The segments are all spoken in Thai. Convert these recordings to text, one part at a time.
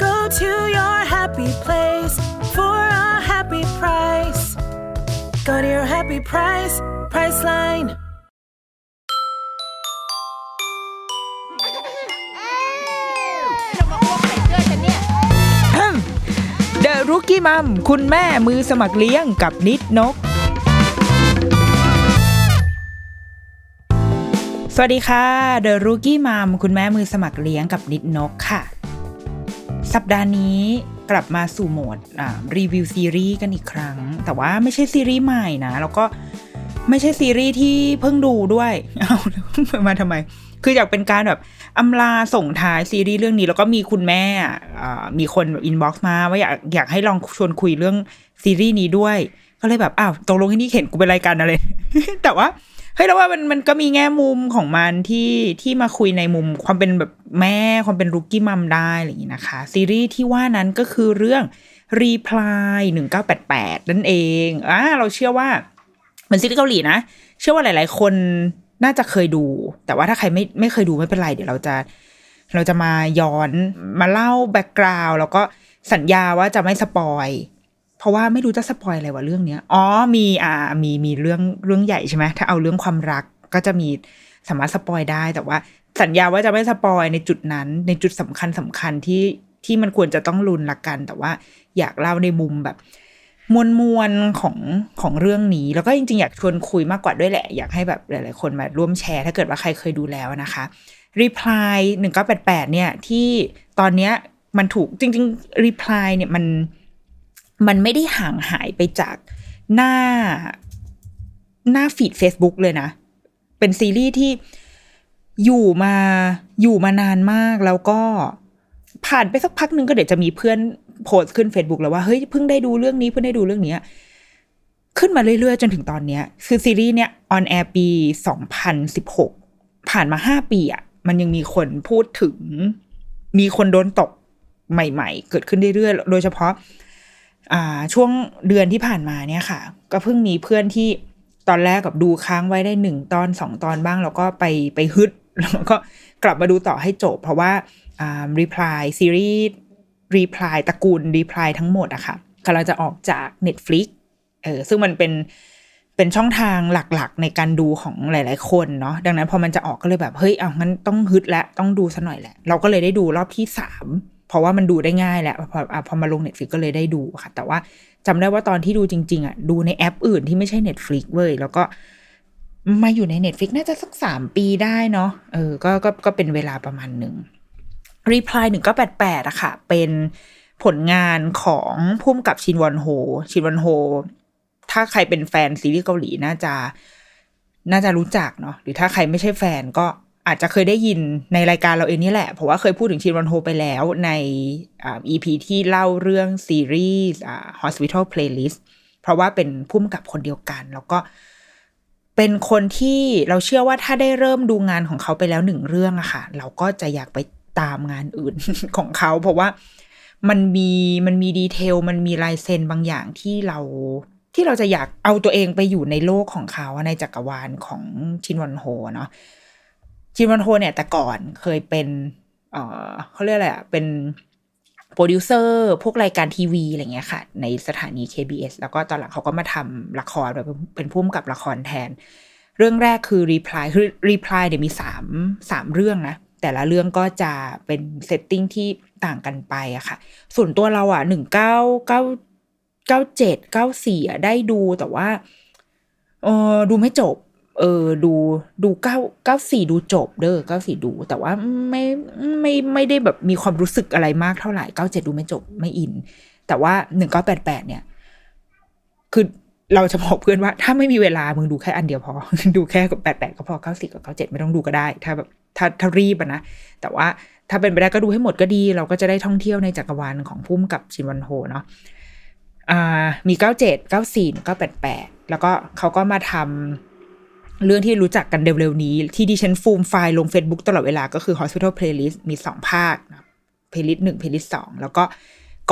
Go to your happy place for a happy price. Go to your happy price, Priceline. The Rookie Mom คุณแม่มือสมัครเลี้ยงกับนิดนก สวัสดีค่ะ The Rookie Mom คุณแม่มือสมัครเลี้ยงกับนิดนกค่ะ สัปดาห์นี้กลับมาสู่โหมดรีวิวซีรีส์กันอีกครั้ง แต่ว่าไม่ใช่ซีรีส์ใหม่นะ แล้วก็ไม่ใช่ซีรีส์ที่เพิ่งดูด้วย เอามาทำไม คืออยากเป็นการแบบอำลาส่งท้ายซีรีส์เรื่องนี้ แล้วก็มีคุณแม่มีคน inbox มา ว่าอยากอยากให้ลองชวนคุยเรื่องซีรีส์นี้ด้วย ก็เลยแบบอ้าวตกลงที่นี่เห็นกูเป็นรายการอะไร แต่ว่า เฮ้ยแล้วว่ามันมันก็มีแง่มุมของมันที่ที่มาคุยในมุมความเป็นแบบแม่ความเป็น rookie mom ได้อะไรอย่างนี้นะคะ ซีรีส์ที่ว่านั้นก็คือเรื่อง Reply 1988 นั่นเองอ่าเราเชื่อว่าเหมือนซีรีส์เกาหลีนะ เชื่อว่าหลาย ๆ คนน่าจะเคยดู แต่ว่าถ้าใครไม่ไม่เคยดูไม่เป็นไร เดี๋ยวเราจะ เราจะมาย้อนมาเล่า background แล้วก็สัญญาว่าจะไม่ spoil เพราะว่าไม่รู้จะ spoil อะไรวะเรื่องเนี้ยอ๋อมีอ่ามีมีเรื่องเรื่องใหญ่ใช่ไหมถ้าเอาเรื่องความรักก็จะมีสามารถ spoil ได้แต่ว่าสัญญาว่าจะไม่ spoil ในจุดนั้น ในจุดสำคัญสำคัญที่ที่มันควรจะต้องลุ้นละกัน แต่ว่าอยากเล่าในมุมแบบ มวลมวลของของเรื่องนี้ แล้วก็จริงๆ อยากชวนคุยมากกว่าด้วยแหละ อยากให้แบบหลายๆคนมาร่วมแชร์ ถ้าเกิดว่าใครเคยดูแล้วนะคะ Reply 1988เนี่ยที่ตอนเนี้ยมันถูกจริง ๆ Reply เนี่ยมัน มันไม่ได้ห่างหายไปจากหน้าหน้า feed Facebook เลยนะ เป็นซีรีส์ที่อยู่มาอยู่มานานมากแล้วก็ผ่านไปสักพักหนึ่งก็เดี๋ยวจะมีเพื่อนโพสต์ขึ้น Facebook แล้วว่า เฮ้ยเพิ่งได้ดูเรื่องนี้เพิ่งได้ดูเรื่องนี้ขึ้นมาเรื่อยๆ จนถึงตอนเนี้ย คือซีรีส์เนี้ย on air ปีสองพันสิบหกผ่านมาห้าปีอะ่ะ มันยังมีคนพูดถึง มีคนโดนตกใหม่ ๆ เกิดขึ้นเรื่อยๆ โดยเฉพาะ ช่วงเดือนที่ผ่านมาเนี่ยค่ะ ก็เพิ่งมีเพื่อนที่ตอนแรกกับดูค้างไว้ได้หนึ่งตอนสองตอนบ้าง แล้วก็ไปไปฮึดแล้วก็กลับมาดูต่อให้จบ เพราะว่าอ่ารีプライซีรีส์รีプライตระกูลรีプライทั้งหมดอะค่ะกำลังจะออกจาก Netflix เออซึ่งมันเป็นเป็นช่องทางหลักๆ ในการดูของหลายๆคนเนาะดังนั้นพอมันจะออกก็เลยแบบ เฮ้ยอ่ะมันต้องฮึดและต้องดูซะหน่อยแหละ เราก็เลยได้ดูรอบที่สาม เพราะว่ามันดูได้ง่ายแหละพอพอมาลง Netflix ก็เลยได้ดูค่ะ แต่ว่าจำได้ว่าตอนที่ดูจริง ๆอะดูในแอปอื่นที่ไม่ใช่ Netflix เว้ยแล้วก็มาอยู่ใน Netflix น่าจะสักสามปีได้เนาะเออก็ก็ก็เป็นเวลาประมาณหนึ่ง Reply หนึ่งก็แปดแปดอะค่ะ เป็นผลงานของพุ่มกับชินวอนโฮ ชินวอนโฮ ถ้าใครเป็นแฟนซีรีส์เกาหลีน่าจะ น่าจะรู้จักเนาะหรือถ้าใครไม่ใช่แฟนก็ อาจจะเคยได้ยินในรายการเราเองนี่แหละ เพราะว่าเคยพูดถึงชินวอนโฮไปแล้วในอ่า EP ที่เล่าเรื่องซีรีส์อ่า Hospital Playlist เพราะว่าเป็นพุ่มกับคนเดียวกัน แล้วก็เป็นคนที่เราเชื่อว่าถ้าได้เริ่มดูงานของเขาไปแล้วหนึ่งเรื่องอะค่ะ เราก็จะอยากไปตามงานอื่นของเขา เพราะว่ามันมีมันมี detail มันมีลายเซ็นบางอย่างที่เราที่เราจะอยากเอาตัวเองไปอยู่ในโลกของเขาในจักรวาลของชินวันโฮเนาะ ชินวันโฮเนี่ยแต่ก่อนเคยเป็นเออเขาเรียกอะไรอะเป็นโปรดิวเซอร์พวกรายการทีวีอะไรเงี้ยค่ะ ในสถานี KBS แล้วก็ตอนหลังเขาก็มาทำละครแบบเป็นพุ่มกับละครแทน เรื่องแรกคือ Reply คือ Reply เดี๋ยวมีสามสามเรื่องนะ แต่ละเรื่องก็จะเป็น setting ที่ต่างกันไปอะค่ะ ส่วนตัวเราอะหนึ่งเก้าเก้าเก้าเจ็ดเก้าสี่อะได้ดูแต่ว่าเออดูไม่จบ เออดูดูเก้าเก้าสี่ดูจบเด้อเก้าสี่ดู แต่ว่าไม่ไม่ไม่ได้แบบมีความรู้สึกอะไรมากเท่าไหร่เก้าเจ็ดดูไม่จบไม่ in แต่ว่าหนึ่งเก้าแปดแปดเนี่ย คือเราจะบอกเพื่อนว่า ถ้าไม่มีเวลามึงดูแค่อันเดียวพอ ดูแค่กับแปดแปดก็พอเก้าสี่กับเก้าเจ็ดไม่ต้องดูก็ได้ ถ้าแบบถ้าถ้ารีบอะนะแต่ว่าถ้าเป็นไปได้ก็ดูให้หมดก็ดี เราก็จะได้ท่องเที่ยวในจักรวาลของพุ่มกับชินวันโฮเนาะอ่ามีเก้าเจ็ดเก้าสี่เก้าแปดแปดแล้วก็เขาก็มาทำ เรื่องที่รู้จักกันเร็วๆนี้ ที่ดิฉันฟูมไฟล์ลง Facebook ตลอดเวลาก็คือ Hospital Playlist มีสองภาคนะ Playlist หนึ่ง Playlist สองแล้วก็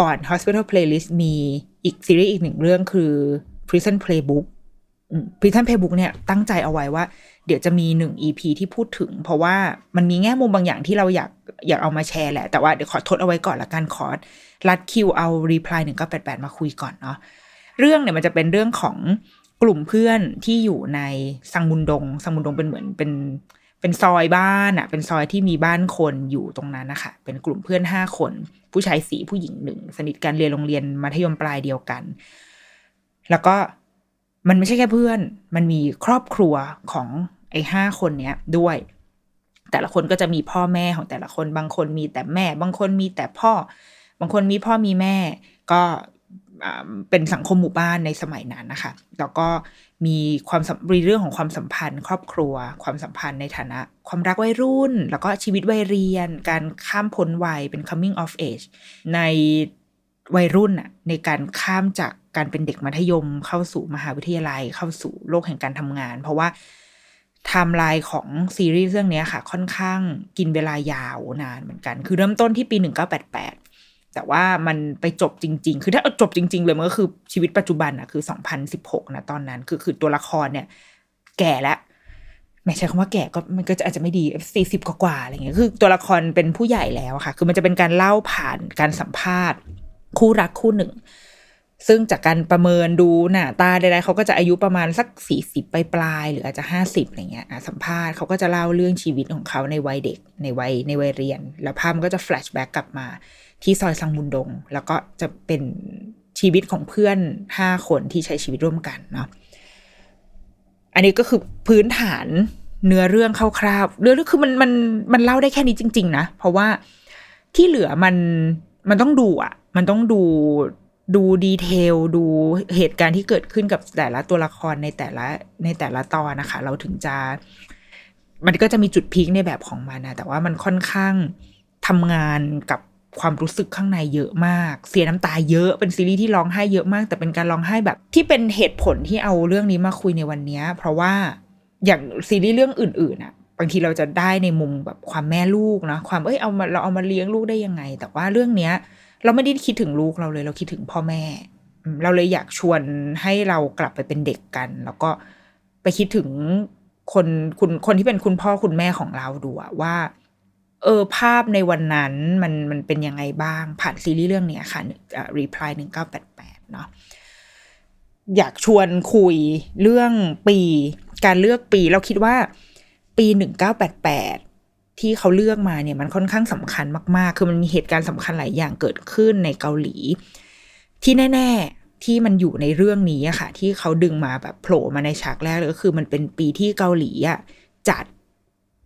ก่อน Hospital Playlist มีอีกซีรีส์อีกหนึ่งเรื่องคือ Prison Playbook Prison Playbook เนี่ยตั้งใจเอาไว้ว่า เดี๋ยวจะมีหนึ่ง EP ที่พูดถึง เพราะว่ามันมีแง่มุมบางอย่างที่เราอยากอยากเอามาแชร์แหละ แต่ว่าเดี๋ยวขอทดเอาไว้ก่อนละกันขอรัดคิวเอา reply หนึ่งก็แปดแปดมาคุยก่อนเนาะเรื่องเนี่ยมันจะเป็นเรื่องของ กลุ่มเพื่อนที่อยู่ในซังมุนดงซังมุนดงเป็นเหมือนเป็นเป็นซอยบ้านอะเป็นซอยที่มีบ้านคนอยู่ตรงนั้นนะคะเป็นกลุ่มเพื่อนห้าคน ผู้ชายสี่ผู้หญิงหนึ่งสนิทกันเรียนโรงเรียนมัธยมปลายเดียวกัน แล้วก็มันไม่ใช่แค่เพื่อน มันมีครอบครัวของไอ้ห้าคนเนี้ยด้วย แต่ละคนก็จะมีพ่อแม่ของแต่ละคน บางคนมีแต่แม่ บางคนมีแต่พ่อ บางคนมีพ่อมีแม่ ก็ เป็นสังคมหมู่บ้านในสมัยนั้นนะคะ แล้วก็มีความสัมมีเรื่องของความสัมพันธ์ ครอบครัว ความสัมพันธ์ในฐานะ ความรักวัยรุ่น แล้วก็ชีวิตวัยเรียน การข้ามพ้นวัยเป็น coming of age ในวัยรุ่นอะในการข้ามจากการเป็นเด็กมัธยม เข้าสู่มหาวิทยาลัย เข้าสู่โลกแห่งการทำงาน เพราะว่าไทม์ไลน์ของซีรีส์เรื่องนี้ค่ะ ค่อนข้างกินเวลายาวนานเหมือนกัน คือเริ่มต้นที่ปี 1988 แต่ว่ามันไปจบจริง ๆ คือถ้าเอาจบจริง ๆ เลยมันก็คือชีวิตปัจจุบันอะคือ2016นะตอนนั้น คือคือตัวละครเนี่ย แก่แล้วไม่ใช่คำว่าแก่ก็มันก็จะอาจจะไม่ดีสี่สิบกว่าๆอะไรเงี้ยคือตัวละครเป็นผู้ใหญ่แล้วอะค่ะ คือมันจะเป็นการเล่าผ่านการสัมภาษณ์ คู่รักคู่หนึ่ง ซึ่งจากการประเมินดูหน้าตาใดๆเขาก็จะอายุประมาณสักสี่สิบปลายๆหรืออาจจะห้าสิบอะไรเงี้ยอะสัมภาษณ์เขาก็จะเล่าเรื่องชีวิตของเขาในวัยเด็กในวัยในวัยเรียน แล้วภาพมันก็จะแฟลชแบ็กกลับมา ที่ซอยซังมุนดง แล้วก็จะเป็นชีวิตของเพื่อนห้าคนที่ใช้ชีวิตร่วมกันเนาะอันนี้ก็คือพื้นฐานเนื้อเรื่องคร่าวๆเรื่องคือมันมันมันเล่าได้แค่นี้จริง ๆ นะ เพราะว่าที่เหลือมันมันต้องดูอะ มันต้องดูดูดีเทลดูเหตุการณ์ที่เกิดขึ้นกับแต่ละตัวละครในแต่ละในแต่ละตอนนะคะ เราถึงจะ มันก็จะมีจุดพีคในแบบของมันนะแต่ว่ามันค่อนข้างทำงานกับ ความรู้สึกข้างในเยอะมาก เสียน้ำตาเยอะ เป็นซีรีส์ที่ร้องไห้เยอะมาก แต่เป็นการร้องไห้แบบ ที่เป็นเหตุผลที่เอาเรื่องนี้มาคุยในวันนี้ เพราะว่าอย่างซีรีส์เรื่องอื่นๆอะบางทีเราจะได้ในมุมแบบความแม่ลูกนะความเอ้ยเอามาเราเอามาเลี้ยงลูกได้ยังไง แต่ว่าเรื่องเนี้ย เราไม่ได้คิดถึงลูกเราเลย เราคิดถึงพ่อแม่ เราเลยอยากชวนให้เรากลับไปเป็นเด็กกัน แล้วก็ไปคิดถึงคนคุณคนที่เป็นคุณพ่อคุณแม่ของเราดูอะว่า เออภาพในวันนั้นมันมันเป็นยังไงบ้างผ่านซีรีส์เรื่องเนี้ยค่ะอ่า reply หนึ่งเก้าแปดแปดเนาะอยากชวนคุยเรื่องปี การเลือกปีเราคิดว่า ปีหนึ่งเก้าแปดแปดที่เขาเลือกมาเนี่ยมันค่อนข้างสำคัญมากๆ คือมันมีเหตุการณ์สำคัญหลายอย่างเกิดขึ้นในเกาหลี ที่แน่ ๆที่มันอยู่ในเรื่องนี้อะค่ะ ที่เขาดึงมาแบบโผล่มาในฉากแรกเลยก็คือมันเป็นปีที่เกาหลีอะจัด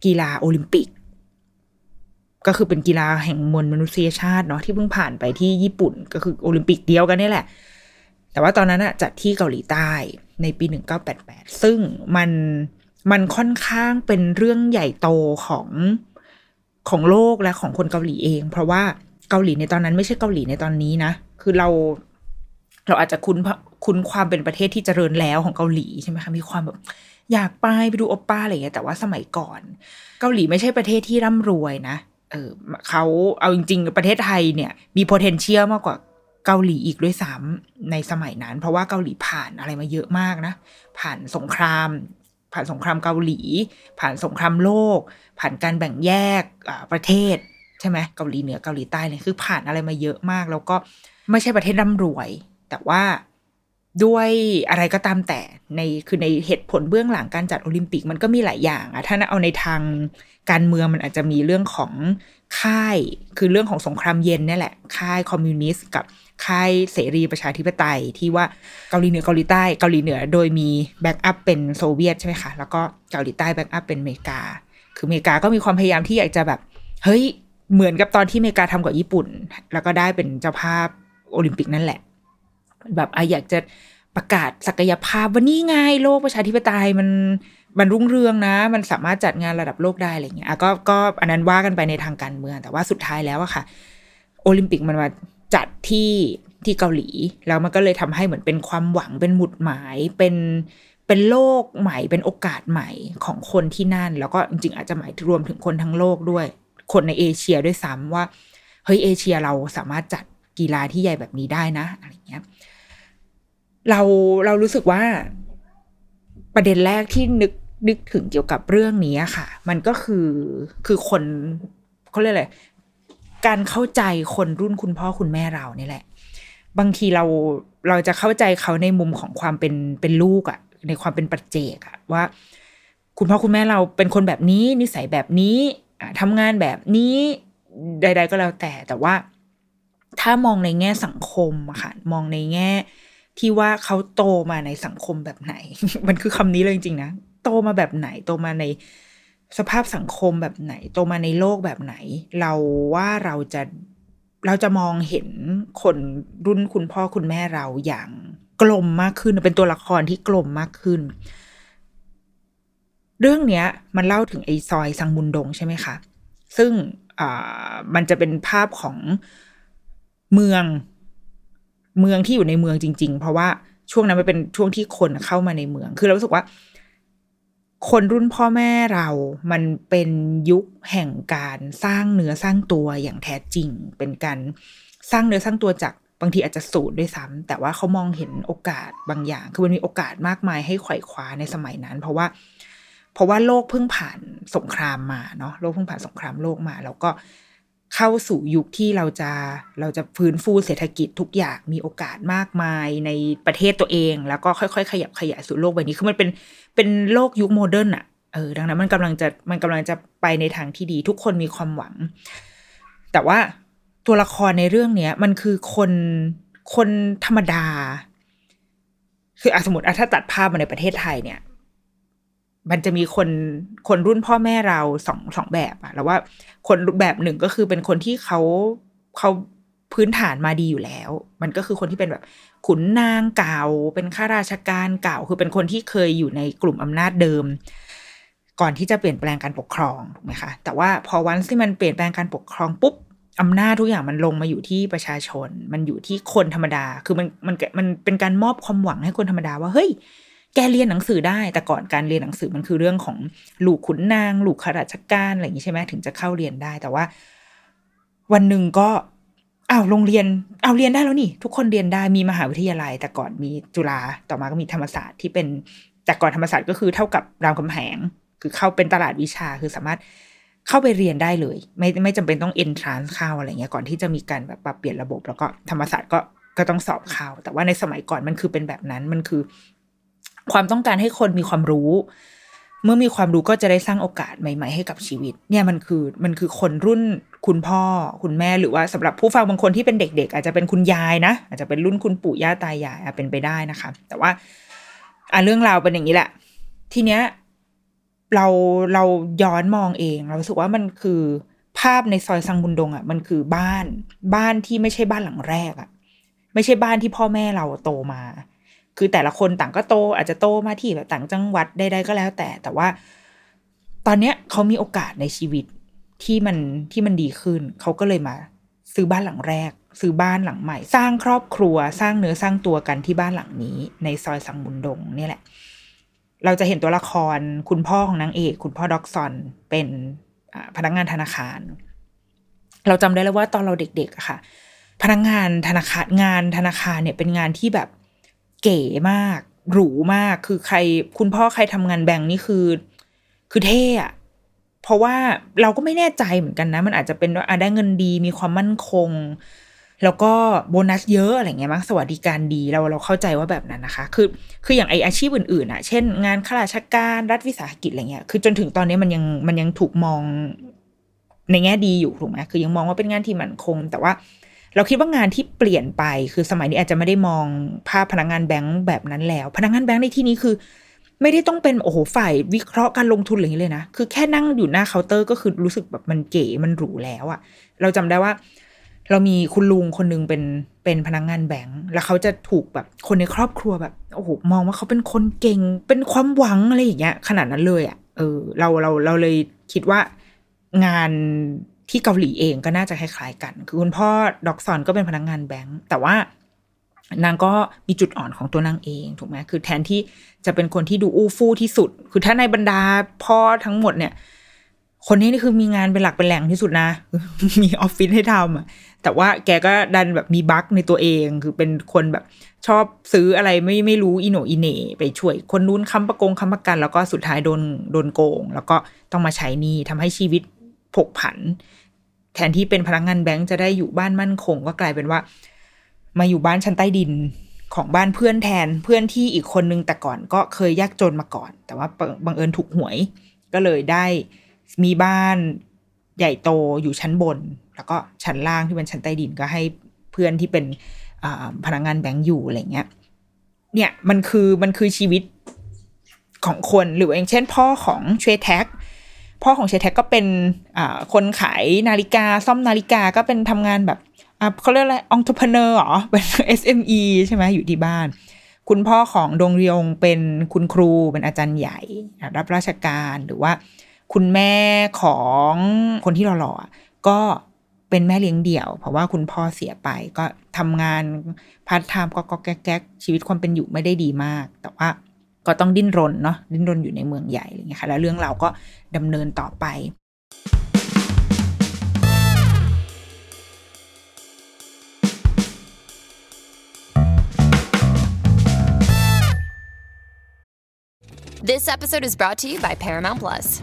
กีฬาโอลิมปิก ก็คือเป็นกีฬาแห่งมวลมนุษยชาติเนาะที่เพิ่งผ่านไปที่ญี่ปุ่น ก็คือโอลิมปิกเดียวกันนี่แหละ แต่ว่าตอนนั้นอะจัดที่เกาหลีใต้ในปี 1988 ซึ่งมันมันค่อนข้างเป็นเรื่องใหญ่โตของของโลกและของคนเกาหลีเอง เพราะว่าเกาหลีในตอนนั้นไม่ใช่เกาหลีในตอนนี้นะ คือเราเราอาจจะคุ้นคุ้นความเป็นประเทศที่เจริญแล้วของเกาหลีใช่ไหมคะมีความแบบอยากไปไปดูโอปป้าอะไรอย่างเงี้ยแต่ว่าสมัยก่อน เกาหลีไม่ใช่ประเทศที่ร่ำรวยนะ เออเขาเอาจริง ๆ ประเทศไทยเนี่ย มี potential มากกว่าเกาหลีอีกด้วยซ้ำในสมัยนั้น เพราะว่าเกาหลีผ่านอะไรมาเยอะมากนะ ผ่านสงคราม ผ่านสงครามเกาหลี ผ่านสงครามโลก ผ่านการแบ่งแยกประเทศใช่ไหมเกาหลีเหนือเกาหลีใต้เนี่ยคือผ่านอะไรมาเยอะมาก แล้วก็ไม่ใช่ประเทศร่ำรวย แต่ว่า ด้วยอะไรก็ตามแต่ในคือในเหตุผลเบื้องหลังการจัดโอลิมปิกมันก็มีหลายอย่างอะถ้าเอาในทางการเมืองมันอาจจะมีเรื่องของค่ายคือเรื่องของสงครามเย็นนี่แหละ ค่ายคอมมิวนิสต์กับค่ายเสรีประชาธิปไตยที่ว่าเกาหลีเหนือเกาหลีใต้เกาหลีเหนือโดยมี backup เป็นโซเวียตใช่ไหมคะ แล้วก็เกาหลีใต้ backup เป็นอเมริกา คืออเมริกาก็มีความพยายามที่อยากจะแบบ เฮ้ยเหมือนกับตอนที่อเมริกาทำกับญี่ปุ่น แล้วก็ได้เป็นเจ้าภาพโอลิมปิกนั่นแหละ แบบออยากจะประกาศศักยภาพว่านี่ไงโลกประชาธิปไตยมันมันรุ่งเรืองนะ มันสามารถจัดงานระดับโลกได้อะไรเงี้ยก็ก็อันนั้นว่ากันไปในทางการเมือง แต่ว่าสุดท้ายแล้วอะค่ะ โอลิมปิกมันมาจัดที่ที่เกาหลี แล้วมันก็เลยทำให้เหมือนเป็นความหวังเป็นหมุดหมายเป็นเป็นโลกใหม่เป็นโอกาสใหม่ของคนที่นั่น แล้วก็จริงๆอาจจะหมายรวมถึงคนทั้งโลกด้วย คนในเอเชียด้วยซ้ำว่าเฮ้ยเอเชียเราสามารถจัดกีฬาที่ใหญ่แบบนี้ได้นะอะไรเงี้ย เราเรารู้สึกว่าประเด็นแรกที่นึกนึกถึงเกี่ยวกับเรื่องนี้ค่ะ มันก็คือคือคนเขาเรียกอะไรการเข้าใจคนรุ่นคุณพ่อคุณแม่เรานี่แหละ บางทีเราเราจะเข้าใจเขาในมุมของความเป็นเป็นลูกอะในความเป็นปัจเจกอะว่า คุณพ่อคุณแม่เราเป็นคนแบบนี้ นิสัยแบบนี้ทำงานแบบนี้ใด ๆ ก็แล้วแต่แต่ว่า ถ้ามองในแง่สังคมอะค่ะมองในแง่ ที่ว่าเขาโตมาในสังคมแบบไหน มันคือคำนี้เลยจริงๆนะ โตมาแบบไหน โตมาในสภาพสังคมแบบไหน โตมาในโลกแบบไหน เราว่าเราจะเราจะมองเห็นคนรุ่นคุณพ่อคุณแม่เราอย่างกลมมากขึ้น เป็นตัวละครที่กลมมากขึ้น เรื่องเนี้ย มันเล่าถึงไอ้ซอยสังมุนดงใช่ไหมคะ ซึ่งอ่ามันจะเป็นภาพของเมือง เมืองที่อยู่ในเมืองจริง ๆ เพราะว่าช่วงนั้นมันเป็นช่วงที่คนเข้ามาในเมือง คือเรารู้สึกว่า คนรุ่นพ่อแม่เรา มันเป็นยุคแห่งการสร้างเนื้อสร้างตัวอย่างแท้จริง เป็นการสร้างเนื้อสร้างตัวจากบางทีอาจจะสูตรด้วยซ้ำแต่ว่าเขามองเห็นโอกาสบางอย่าง คือมันมีโอกาสมากมายให้ไขว่คว้าในสมัยนั้น เพราะว่า เพราะว่าโลกเพิ่งผ่านสงครามมาเนาะโลกเพิ่งผ่านสงครามโลกมา แล้วก็เเข้าสู่ยุคที่เราจะเราจะฟื้นฟูเศรษฐกิจทุกอย่างมีโอกาสมากมายในประเทศตัวเอง แล้วก็ค่อยๆ ขยับขยายสู่โลกใบนี้คือมันเป็นเป็นโลกยุคโมเดิร์นอะเออดังนั้นมันกำลังจะมันกำลังจะไปในทางที่ดี ทุกคนมีความหวัง แต่ว่าตัวละครในเรื่องเนี้ย มันคือคนคนธรรมดา คืออะสมมติถ้าตัดภาพมาในประเทศไทยเนี่ย มันจะมีคนคนรุ่นพ่อแม่เราสองสองแบบอะแล้วว่าคนแบบหนึ่งก็คือเป็นคนที่เขาเขาพื้นฐานมาดีอยู่แล้ว มันก็คือคนที่เป็นแบบขุนนางเก่า เป็นข้าราชการเก่า คือเป็นคนที่เคยอยู่ในกลุ่มอำนาจเดิม ก่อนที่จะเปลี่ยนแปลงการปกครองถูกไหมคะ แต่ว่าพอวันที่มันเปลี่ยนแปลงการปกครองปุ๊บอำนาจทุกอย่างมันลงมาอยู่ที่ประชาชน มันอยู่ที่คนธรรมดา คือมันมันมันเป็นการมอบความหวังให้คนธรรมดาว่าเฮ้ย แกเรียนหนังสือได้ แต่ก่อนการเรียนหนังสือมันคือเรื่องของลูกขุนนาง ลูกข้าราชการอะไรอย่างนี้ใช่ไหมถึงจะเข้าเรียนได้ แต่ว่า วันหนึ่งก็อ้าวโรงเรียนเอาเรียนได้แล้วนี่ ทุกคนเรียนได้มีมหาวิทยาลัย แต่ก่อนมีจุฬาต่อมาก็มีธรรมศาสตร์ที่เป็นแต่ก่อนธรรมศาสตร์ก็คือเท่ากับรามคำแหง คือเข้าเป็นตลาดวิชาคือสามารถเข้าไปเรียนได้เลย ไม่ไม่จำเป็นต้อง entrance เข้าอะไรเงี้ยก่อนที่จะมีการแบบปรับเปลี่ยนระบบ แล้วก็ธรรมศาสตร์ก็ก็ต้องสอบเข้า แต่ว่าในสมัยก่อนมันคือเป็นแบบนั้นมันคือ ความต้องการให้คนมีความรู้ เมื่อมีความรู้ก็จะได้สร้างโอกาสใหม่ ๆ ให้กับชีวิต เนี่ยมันคือมันคือคนรุ่นคุณพ่อคุณแม่หรือว่าสำหรับผู้ฟังบางคนที่เป็นเด็ก ๆ อาจจะเป็นคุณยายนะอาจจะเป็นรุ่นคุณปู่ย่าตายายอาจเป็นไปได้นะคะ แต่ว่าอะเรื่องราวเป็นอย่างนี้แหละ ทีเนี้ยเราเราย้อนมองเอง เราสึกว่ามันคือภาพในซอยซังบุนดงอะ มันคือบ้านบ้านที่ไม่ใช่บ้านหลังแรกอะ ไม่ใช่บ้านที่พ่อแม่เราโตมา คือแต่ละคนต่างก็โต อาจจะโตมาที่แบบต่างจังหวัดใดๆก็แล้ว แต่แต่ว่า ตอนเนี้ยเขามีโอกาสในชีวิตที่มันที่มันดีขึ้น เขาก็เลยมา ซื้อบ้านหลังแรก ซื้อบ้านหลังใหม่ สร้างครอบครัวสร้างเนื้อสร้างตัวกันที่บ้านหลังนี้ ในซอยสังบุนดงเนี่ยแหละ เราจะเห็นตัวละครคุณพ่อของนางเอก คุณพ่อด็อกซอนเป็นพนักงานธนาคาร เราจำได้แล้วว่าตอนเราเด็กๆอะค่ะ พนักงานธนาคารงานธนาคารเนี่ยเป็นงานที่แบบ เก๋มาก หรูมากคือใคร คุณพ่อใครทำงานแบงค์นี่คือ คือเท่อะเพราะว่าเราก็ไม่แน่ใจเหมือนกันนะ มันอาจจะเป็นว่าได้เงินดีมีความมั่นคง แล้วก็โบนัสเยอะอะไรเงี้ยมั้งสวัสดิการดีเราเราเข้าใจว่าแบบนั้นนะคะ คือคืออย่างไออาชีพอื่นๆอะเช่น งานข้าราชการรัฐวิสาหกิจอะไรเงี้ยคือจนถึงตอนนี้มันยังมันยังถูกมองในแง่ดีอยู่ถูกไหมคือยังมองว่าเป็นงานที่มั่นคง แต่ว่า เราคิดว่างานที่เปลี่ยนไปคือสมัยนี้อาจจะไม่ได้มองภาพพนักงานแบงค์แบบนั้นแล้ว พนักงานแบงค์ในที่นี้คือ ไม่ได้ต้องเป็นโอ้โหฝ่ายวิเคราะห์การลงทุนอะไรอย่างนี้เลยนะคือแค่นั่งอยู่หน้าเคาน์เตอร์ก็คือรู้สึกแบบมันเก๋มันหรูแล้วอะเราจำได้ว่า เรามีคุณลุงคนหนึงเป็นเป็นพนักงานแบงค์แล้วเขาจะถูกแบบคนในครอบครัวแบบโอ้โหมองว่าเขาเป็นคนเก่ง เป็นความหวังอะไรอย่างเงี้ยขนาดนั้นเลยอะเออเราเราเราเลยคิดว่างาน ที่เกาหลีเองก็น่าจะคล้ายๆกัน คือคุณพ่อดอกซอนก็เป็นพนักงานแบงค์แต่ว่านางก็มีจุดอ่อนของตัวนางเองถูกไหมคือแทนที่จะเป็นคนที่ดูอู้ฟู่ที่สุด คือถ้าในบรรดาพ่อทั้งหมดเนี่ย คนนี้นี่คือมีงานเป็นหลักเป็นแหล่งที่สุดนะ มีออฟฟิศให้ทำอะแต่ว่าแกก็ดันแบบมีบั๊กในตัวเอง คือเป็นคนแบบชอบซื้ออะไรไม่ไม่รู้อีโนอีเน่ไปช่วย คนนู้นค้ำประกงค้ำประกัน แล้วก็สุดท้ายโดนโดนโกง แล้วก็ต้องมาใช้หนี้ทำให้ชีวิตผกผัน แทนที่เป็นพนักงานแบงค์จะได้อยู่บ้านมั่นคง ก็กลายเป็นว่า มาอยู่บ้านชั้นใต้ดินของบ้านเพื่อนแทนเพื่อนที่อีกคนนึงแต่ก่อนก็เคยยากจนมาก่อน แต่ว่าบังเอิญถูกหวย ก็เลยได้มีบ้านใหญ่โตอยู่ชั้นบน แล้วก็ชั้นล่างที่เป็นชั้นใต้ดินก็ให้เพื่อนที่เป็นพนักงานแบงก์อยู่อะไรเงี้ย เนี่ยมันคือมันคือชีวิตของคนหรืออย่างเช่นพ่อของเชแท็ก พ่อของเชแท็กก็เป็นคนขายนาฬิกาซ่อมนาฬิกาก็เป็นทำงานแบบเขาเรียกอะไรองค์ประกอบหรอเป็น SME ใช่ไหมอยู่ที่บ้าน คุณพ่อของดงเรียงเป็นคุณครูเป็นอาจารย์ใหญ่ รับราชการหรือว่า คุณแม่ของคนที่หล่อๆก็เป็นแม่เลี้ยงเดี่ยว เพราะว่าคุณพ่อเสียไปก็ทำงานพาร์ทไทม์ก็แก๊กแก๊กชีวิตความเป็นอยู่ไม่ได้ดีมาก แต่ว่า ก็ต้องดิ้นรนเนาะดิ้นรนอยู่ในเมืองใหญ่อะไรเงี้ยค่ะแล้วเรื่องเราก็ดำเนินต่อไป This episode is brought to you by Paramount Plus.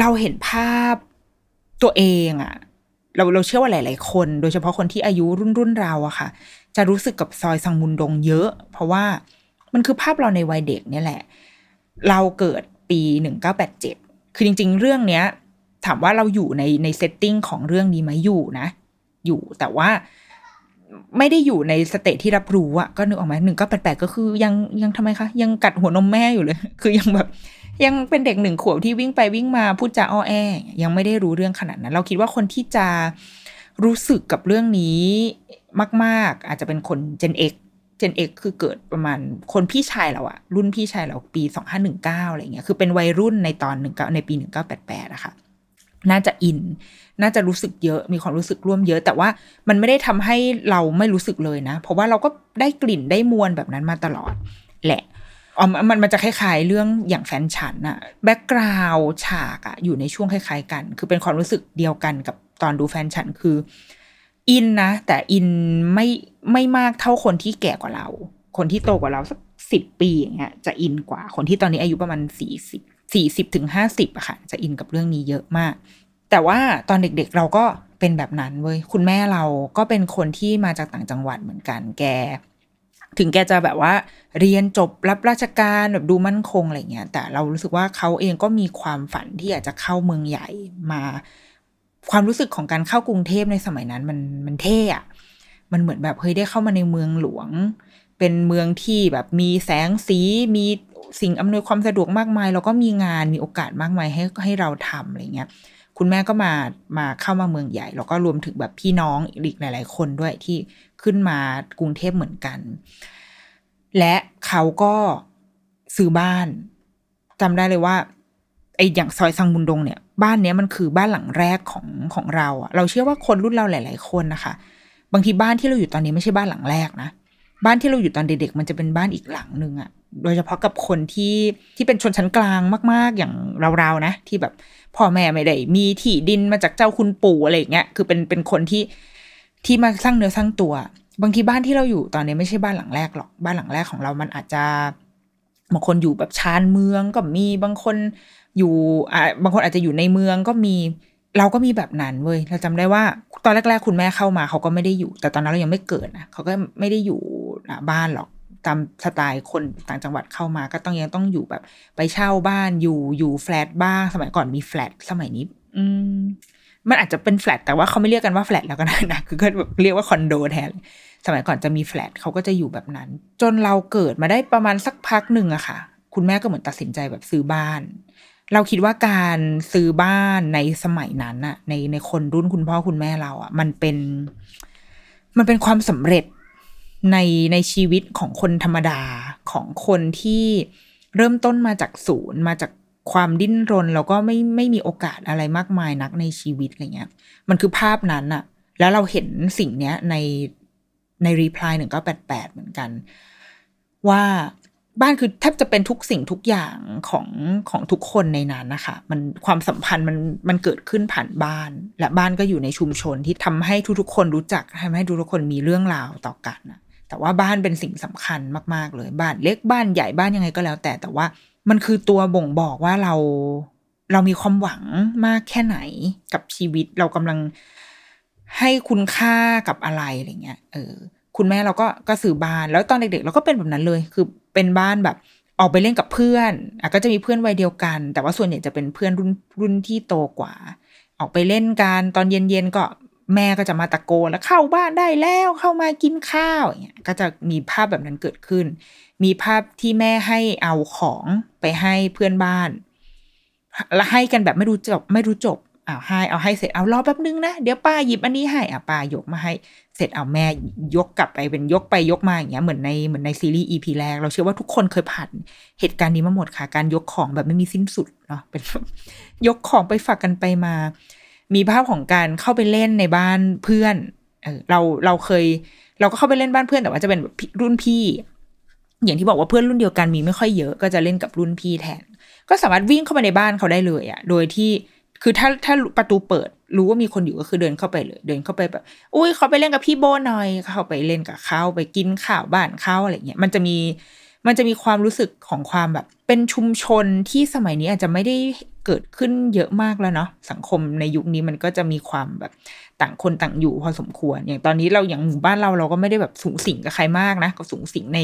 เราเห็นภาพตัวเองอะเราเราเชื่อว่าหลาย ๆ คน โดยเฉพาะคนที่อายุรุ่นรุ่นเราอะค่ะ จะรู้สึกกับซอยสังมุนดงเยอะ เพราะว่ามันคือภาพเราในวัยเด็กเนี่ยแหละ เราเกิดปีหนึ่งเก้าแปดเจ็ดคือจริง ๆ เรื่องเนี้ย ถามว่าเราอยู่ในใน setting ของเรื่องนี้ไหมอยู่นะ อยู่แต่ว่าไม่ได้อยู่ใน stage ที่รับรู้อะก็นึกออกไหมหนึ่งเก้าแปดแปดก็คือยังยังทำไมคะ ยังกัดหัวนมแม่อยู่เลย คือยังแบบ ยังเป็นเด็กหนึ่งขวบที่วิ่งไปวิ่งมาพูดจาอ้อแอ้ยังไม่ได้รู้เรื่องขนาดนั้น เราคิดว่าคนที่จะรู้สึกกับเรื่องนี้มาก ๆ อาจจะเป็นคน Gen X Gen X คือเกิดประมาณคนพี่ชายเราอะรุ่นพี่ชายเราปีสองห้าหนึ่งเก้าอะไรเงี้ยคือเป็นวัยรุ่นในตอนหนึ่งในปีหนึ่งเก้าแปดแปดอะค่ะน่าจะอิน น่าจะรู้สึกเยอะ มีความรู้สึกร่วมเยอะ แต่ว่ามันไม่ได้ทำให้เราไม่รู้สึกเลยนะ เพราะว่าเราก็ได้กลิ่นได้มวลแบบนั้นมาตลอด แหละ อ๋อมันมันจะคล้ายๆ เรื่องอย่างแฟนฉันอะแบ็กกราวฉากอะอยู่ในช่วงคล้าย ๆ กัน คือเป็นความรู้สึกเดียวกันกับตอนดูแฟนฉันคือ อินนะ แต่อินไม่ไม่มากเท่าคนที่แก่กว่าเรา คนที่โตกว่าเราสักสิบปีอย่างเงี้ยจะอินกว่า คนที่ตอนนี้อายุประมาณสี่สิบสี่สิบถึงห้าสิบอะค่ะ จะอินกับเรื่องนี้เยอะมาก แต่ว่าตอนเด็กๆเราก็เป็นแบบนั้นเว้ยคุณแม่เราก็เป็นคนที่มาจากต่างจังหวัดเหมือนกัน แก ถึงแกจะแบบว่าเรียนจบรับราชการแบบดูมั่นคงอะไรเงี้ย แต่เรารู้สึกว่าเขาเองก็มีความฝันที่อยากจะเข้าเมืองใหญ่มา ความรู้สึกของการเข้ากรุงเทพในสมัยนั้นมันมันเท่อะมันเหมือนแบบเฮ้ยได้เข้ามาในเมืองหลวง เป็นเมืองที่แบบมีแสงสีมีสิ่งอำนวยความสะดวกมากมาย แล้วก็มีงานมีโอกาสมากมายให้ให้เราทำอะไรเงี้ยคุณแม่ก็มามาเข้ามาเมืองใหญ่ แล้วก็รวมถึงแบบพี่น้องอีกหลาย ๆ คนด้วยที่ ขึ้นมากรุงเทพเหมือนกัน และเขาก็ซื้อบ้านจำได้เลยว่าไออย่างซอยซังมุนดงเนี่ย บ้านเนี้ยมันคือบ้านหลังแรกของของเราอะเราเชื่อว่าคนรุ่นเราหลาย ๆ คนนะคะ บางทีบ้านที่เราอยู่ตอนนี้ไม่ใช่บ้านหลังแรกนะบ้านที่เราอยู่ตอนเด็กๆมันจะเป็นบ้านอีกหลังหนึ่งอะโดยเฉพาะกับคนที่ที่เป็นชนชั้นกลางมาก ๆ อย่างเราๆนะ ที่แบบพ่อแม่ไม่ได้มีที่ดินมาจากเจ้าคุณปู่อะไรอย่างเงี้ยคือเป็นเป็นคนที่ ที่มาสร้างเนื้อสร้างตัว บางทีบ้านที่เราอยู่ตอนนี้ไม่ใช่บ้านหลังแรกหรอก บ้านหลังแรกของเรามันอาจจะบางคนอยู่แบบชานเมืองก็มีบางคนอยู่อ่าบางคนอาจจะอยู่ในเมืองก็มีเราก็มีแบบนั้นเว้ยเราจำได้ว่าตอนแรก ๆ คุณแม่เข้ามาเขาก็ไม่ได้อยู่ แต่ตอนนั้นเรายังไม่เกิดนะเขาก็ไม่ได้อยู่อะบ้านหรอกตามสไตล์คนต่างจังหวัดเข้ามาก็ต้องยังต้องอยู่แบบ ไปเช่าบ้านอยู่อยู่แฟลตบ้างสมัยก่อนมีแฟลตสมัยนี้ อืม มันอาจจะเป็นแฟลตแต่ว่าเขาไม่เรียกกันว่าแฟลตแล้วก็ได้นะคือก็แบบเรียกว่าคอนโดแทนสมัยก่อนจะมีแฟลตเขาก็จะอยู่แบบนั้น จนเราเกิดมาได้ประมาณสักพักหนึ่งอะค่ะ คุณแม่ก็เหมือนตัดสินใจแบบซื้อบ้าน เราคิดว่าการซื้อบ้านในสมัยนั้นอะในในคนรุ่นคุณพ่อคุณแม่เราอะมันเป็น มันเป็นความสำเร็จในในชีวิตของคนธรรมดาของคนที่เริ่มต้นมาจากศูนย์มาจาก ความดิ้นรน แล้วก็ไม่ไม่มีโอกาสอะไรมากมายนักในชีวิตอะไรเงี้ย มันคือภาพนั้นอะแล้วเราเห็นสิ่งเนี้ยในในรีプライหนึ่งก็แปดแปดเหมือนกัน ว่าบ้านคือแทบจะเป็นทุกสิ่งทุกอย่างของของทุกคนในนั้นนะคะมันความสัมพันธ์มันมันเกิดขึ้นผ่านบ้าน และบ้านก็อยู่ในชุมชนที่ทำให้ทุกๆคนรู้จักทำให้ทุกๆคนมีเรื่องราวต่อกันนะแต่ว่าบ้านเป็นสิ่งสำคัญมาก ๆ เลย บ้านเล็กบ้านใหญ่บ้านยังไงก็แล้ว แต่แต่ว่า มันคือตัวบ่งบอกว่าเราเรามีความหวังมากแค่ไหนกับชีวิตเรากำลังให้คุณค่ากับอะไรอะไรเงี้ยเออ คุณแม่เราก็ก็ซื้อบ้านแล้วตอนเด็กๆเราก็เป็นแบบนั้นเลย คือเป็นบ้านแบบออกไปเล่นกับเพื่อนอะก็จะมีเพื่อนวัยเดียวกัน แต่ว่าส่วนใหญ่จะเป็นเพื่อนรุ่นรุ่นที่โตกว่า ออกไปเล่นกันตอนเย็นๆก็ แม่ก็จะมาตะโกนแล้วเข้าบ้านได้แล้วเข้ามากินข้าวอย่างเงี้ยก็จะมีภาพแบบนั้นเกิดขึ้น มีภาพที่แม่ให้เอาของไปให้เพื่อนบ้านแล้วให้กันแบบไม่รู้จบไม่รู้จบเอาให้เอาให้เสร็จเอารอแป๊บนึงนะเดี๋ยวป้าหยิบอันนี้ให้อะป้ายกมาให้ เสร็จเอาแม่ยกกลับไปเป็นยกไปยกมาอย่างเงี้ยเหมือนในเหมือนในซีรีส์ EP แรกเราเชื่อว่าทุกคนเคยผ่านเหตุการณ์นี้มาหมดค่ะ การยกของแบบไม่มีสิ้นสุดเนาะเป็นยกของไปฝากกันไปมา มีภาพของการเข้าไปเล่นในบ้านเพื่อนเออเราเราเคย เราก็เข้าไปเล่นบ้านเพื่อนแต่ว่าจะเป็นแบบรุ่นพี่ อย่างที่บอกว่าเพื่อนรุ่นเดียวกันมีไม่ค่อยเยอะก็จะเล่นกับรุ่นพี่แทน ก็สามารถวิ่งเข้าไปในบ้านเขาได้เลยอะโดยที่คือถ้าถ้าประตูเปิดรู้ว่ามีคนอยู่ก็คือเดินเข้าไปเลย เดินเข้าไปแบบ อุ้ยเขาไปเล่นกับพี่โบหน่อยเขาไปเล่นกับเขาไปกินข้าวบ้านเขาอะไรเงี้ยมันจะมีมันจะมีความรู้สึกของความแบบ เป็นชุมชนที่สมัยนี้อาจจะไม่ได้ เกิดขึ้นเยอะมากแล้วเนาะสังคมในยุคนี้มันก็จะมีความแบบต่างคนต่างอยู่พอสมควร อย่างตอนนี้เราอย่างหมู่บ้านเราเราก็ไม่ได้แบบสูงสิงกับใครมากนะ ก็สูงสิงใน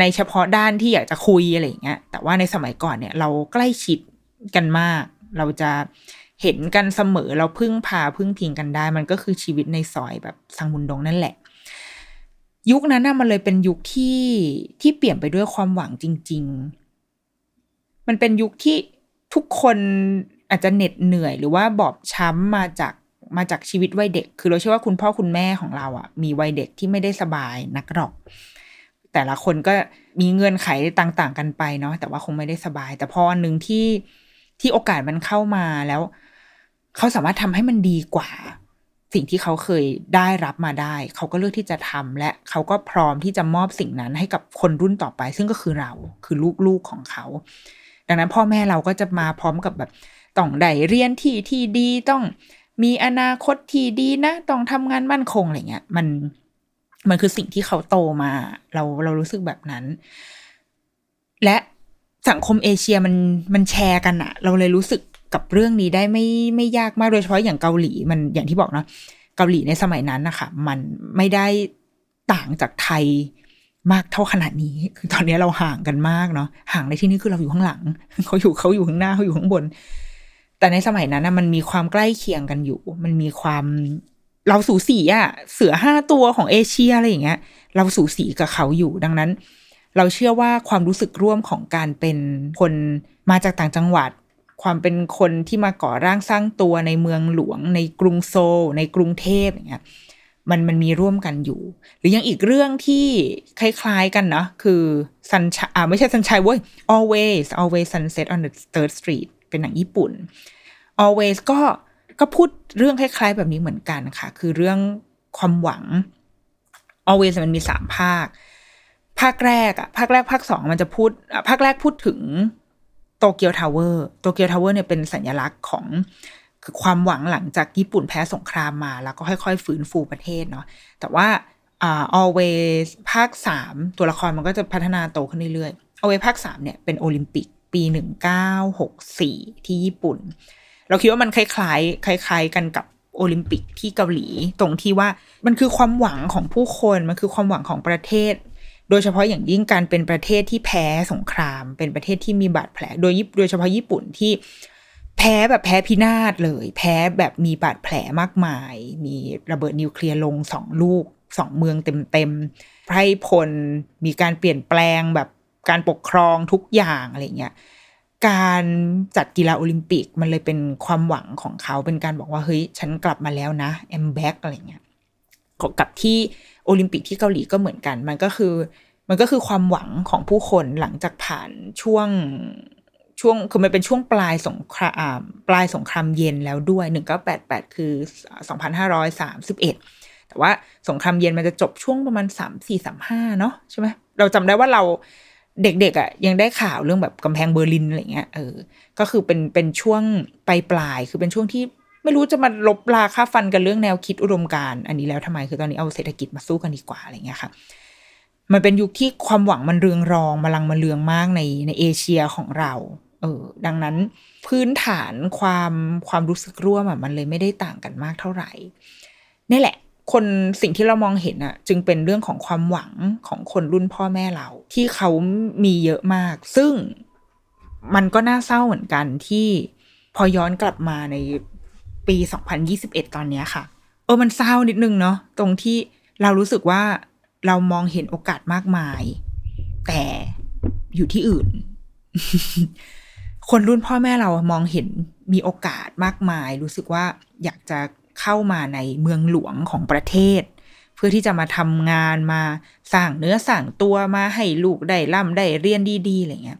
ในเฉพาะด้านที่อยากจะคุยอะไรเงี้ยแต่ว่าในสมัยก่อนเนี่ยเราใกล้ชิดกันมาก เราจะเห็นกันเสมอเราพึ่งพาพึ่งพิงกันได้ มันก็คือชีวิตในซอยแบบสังมุนดงนั่นแหละ ยุคนั้นน่ะมันเลยเป็นยุคที่ที่เปลี่ยนไปด้วยความหวังจริง ๆ มันเป็นยุคที่ ทุกคนอาจจะเหน็ดเหนื่อย หรือว่าบอบช้ำมาจากมาจากชีวิตวัยเด็ก คือเราเชื่อว่าคุณพ่อคุณแม่ของเราอะ มีวัยเด็กที่ไม่ได้สบายนักหรอก แต่ละคนก็มีเงื่อนไขต่าง ๆ กันไปเนาะแต่ว่าคงไม่ได้สบาย แต่พออันหนึ่งที่ที่โอกาสมันเข้ามาแล้ว เขาสามารถทำให้มันดีกว่า สิ่งที่เขาเคยได้รับมาได้ เขาก็เลือกที่จะทำและเขาก็พร้อมที่จะมอบสิ่งนั้นให้กับคนรุ่นต่อไป ซึ่งก็คือเราคือลูกๆของเขา ดังนั้นพ่อแม่เราก็จะมาพร้อมกับแบบต้องได้เรียนที่ที่ดีต้องมีอนาคตที่ดีนะ ต้องทำงานมั่นคงอะไรเงี้ยมันมันคือสิ่งที่เขาโตมา เราเรารู้สึกแบบนั้น และสังคมเอเชียมันมันแชร์กันอะเราเลยรู้สึกกับเรื่องนี้ได้ไม่ไม่ยากมากโดยเฉพาะอย่างเกาหลีมันอย่างที่บอกเนาะเกาหลีในสมัยนั้นนะคะมันไม่ได้ต่างจากไทย มากเท่าขนาดนี้ คือตอนนี้เราห่างกันมากเนาะห่างในที่นี้คือเราอยู่ข้างหลังเขาอยู่เขาอยู่ข้างหน้าเขาอยู่ข้างบน แต่ในสมัยนั้นนะมันมีความใกล้เคียงกันอยู่ มันมีความเราสูสีอะเสือห้าตัวของเอเชียอะไรอย่างเงี้ย เราสูสีกับเขาอยู่ดังนั้น เราเชื่อว่าความรู้สึกร่วมของการเป็นคนมาจากต่างจังหวัด ความเป็นคนที่มาก่อร่างสร้างตัวในเมืองหลวง ในกรุงโซลในกรุงเทพอย่างเงี้ย มันมันมีร่วมกันอยู่ หรือยังอีกเรื่องที่คล้ายๆกันเนาะคือ sunshine ไม่ใช่ sunshine เว้ย always always sunset on the third street เป็นหนังญี่ปุ่น always ก็ก็พูดเรื่องคล้าย ๆ แบบนี้เหมือนกันค่ะ คือเรื่องความหวัง always มันมีสามภาค ภาคแรกอะภาคแรกภาคสองมันจะพูด ภาคแรกพูดถึง Tokyo Tower Tokyo Tower เนี่ยเป็นสัญลักษณ์ของ คือความหวังหลังจากญี่ปุ่นแพ้สงครามมา แล้วก็ค่อยๆ ฟื้นฟูประเทศเนาะแต่ว่าอ่า always ภาคสามตัวละครมันก็จะพัฒนาโตขึ้นเรื่อยๆ always ภาคสามเนี่ยเป็นโอลิมปิกปีหนึ่งเก้าหกสี่ที่ญี่ปุ่น เราคิดว่ามันคล้ายๆคล้าย ๆ กันกับโอลิมปิกที่เกาหลี ตรงที่ว่ามันคือความหวังของผู้คน มันคือความหวังของประเทศ โดยเฉพาะอย่างยิ่งการเป็นประเทศที่แพ้สงคราม เป็นประเทศที่มีบาดแผล โดยโดยเฉพาะญี่ปุ่นที่ แพ้แบบแพ้พินาศเลย แพ้แบบมีบาดแผลมากมาย มีระเบิดนิวเคลียร์ลงสองลูกสองเมืองเต็มๆไพร่พลมีการเปลี่ยนแปลงแบบการปกครองทุกอย่างอะไรเงี้ยการจัดกีฬาโอลิมปิกมันเลยเป็นความหวังของเขาเป็นการบอกว่าเฮ้ยฉันกลับมาแล้วนะ I'm back อะไรเงี้ยกับที่โอลิมปิกที่เกาหลีก็เหมือนกัน มันก็คือ มันก็คือความหวังของผู้คนหลังจากผ่านช่วง ช่วงคือมันเป็นช่วงปลายสงครามปลายสงครามเย็นแล้วด้วยหนึ่งก้าแปดแปดคือสองพันห้าร้อยสามสิบเอ็ดแต่ว่าสงครามเย็นมันจะจบช่วงประมาณสามสี่สามห้าเนาะใช่ไหมเราจำได้ว่าเราเด็กๆอะ่ะยังได้ข่าวเรื่องแบบกำแพงเบอร์ลินอะไรเงี้ยเออก็คือเป็นเป็นช่วงปลายปลายคือเป็นช่วงที่ไม่รู้จะมาลบราค่าฟันกันเรื่องแนวคิดอุดมการณ์อันนี้แล้วทำไมคือตอนนี้เอาเศรษฐกิจมาสู้กันดีกว่าอะไรเงี้ยค่ะมันเป็นยุคที่ความหวังมันเรืองรองมาลังมาเรืองมากในในเอเชียของเรา เออดังนั้นพื้นฐานความความรู้สึกร่วมอะมันเลยไม่ได้ต่างกันมากเท่าไหร่นี่แหละ คนสิ่งที่เรามองเห็นอะจึงเป็นเรื่องของความหวังของคนรุ่นพ่อแม่เรา ที่เขามีเยอะมาก ซึ่งมันก็น่าเศร้าเหมือนกันที่พอย้อนกลับมาในปี 2021 ตอนนี้ค่ะ เออมันเศร้านิดนึงเนาะตรงที่เรารู้สึกว่าเรามองเห็นโอกาสมากมาย แต่อยู่ที่อื่น คนรุ่นพ่อแม่เรามองเห็นมีโอกาสมากมาย รู้สึกว่าอยากจะเข้ามาในเมืองหลวงของประเทศ เพื่อที่จะมาทำงานมาสร้างเนื้อสร้างตัวมาให้ลูกได้ร่ำได้เรียนดีๆอะไรเงี้ย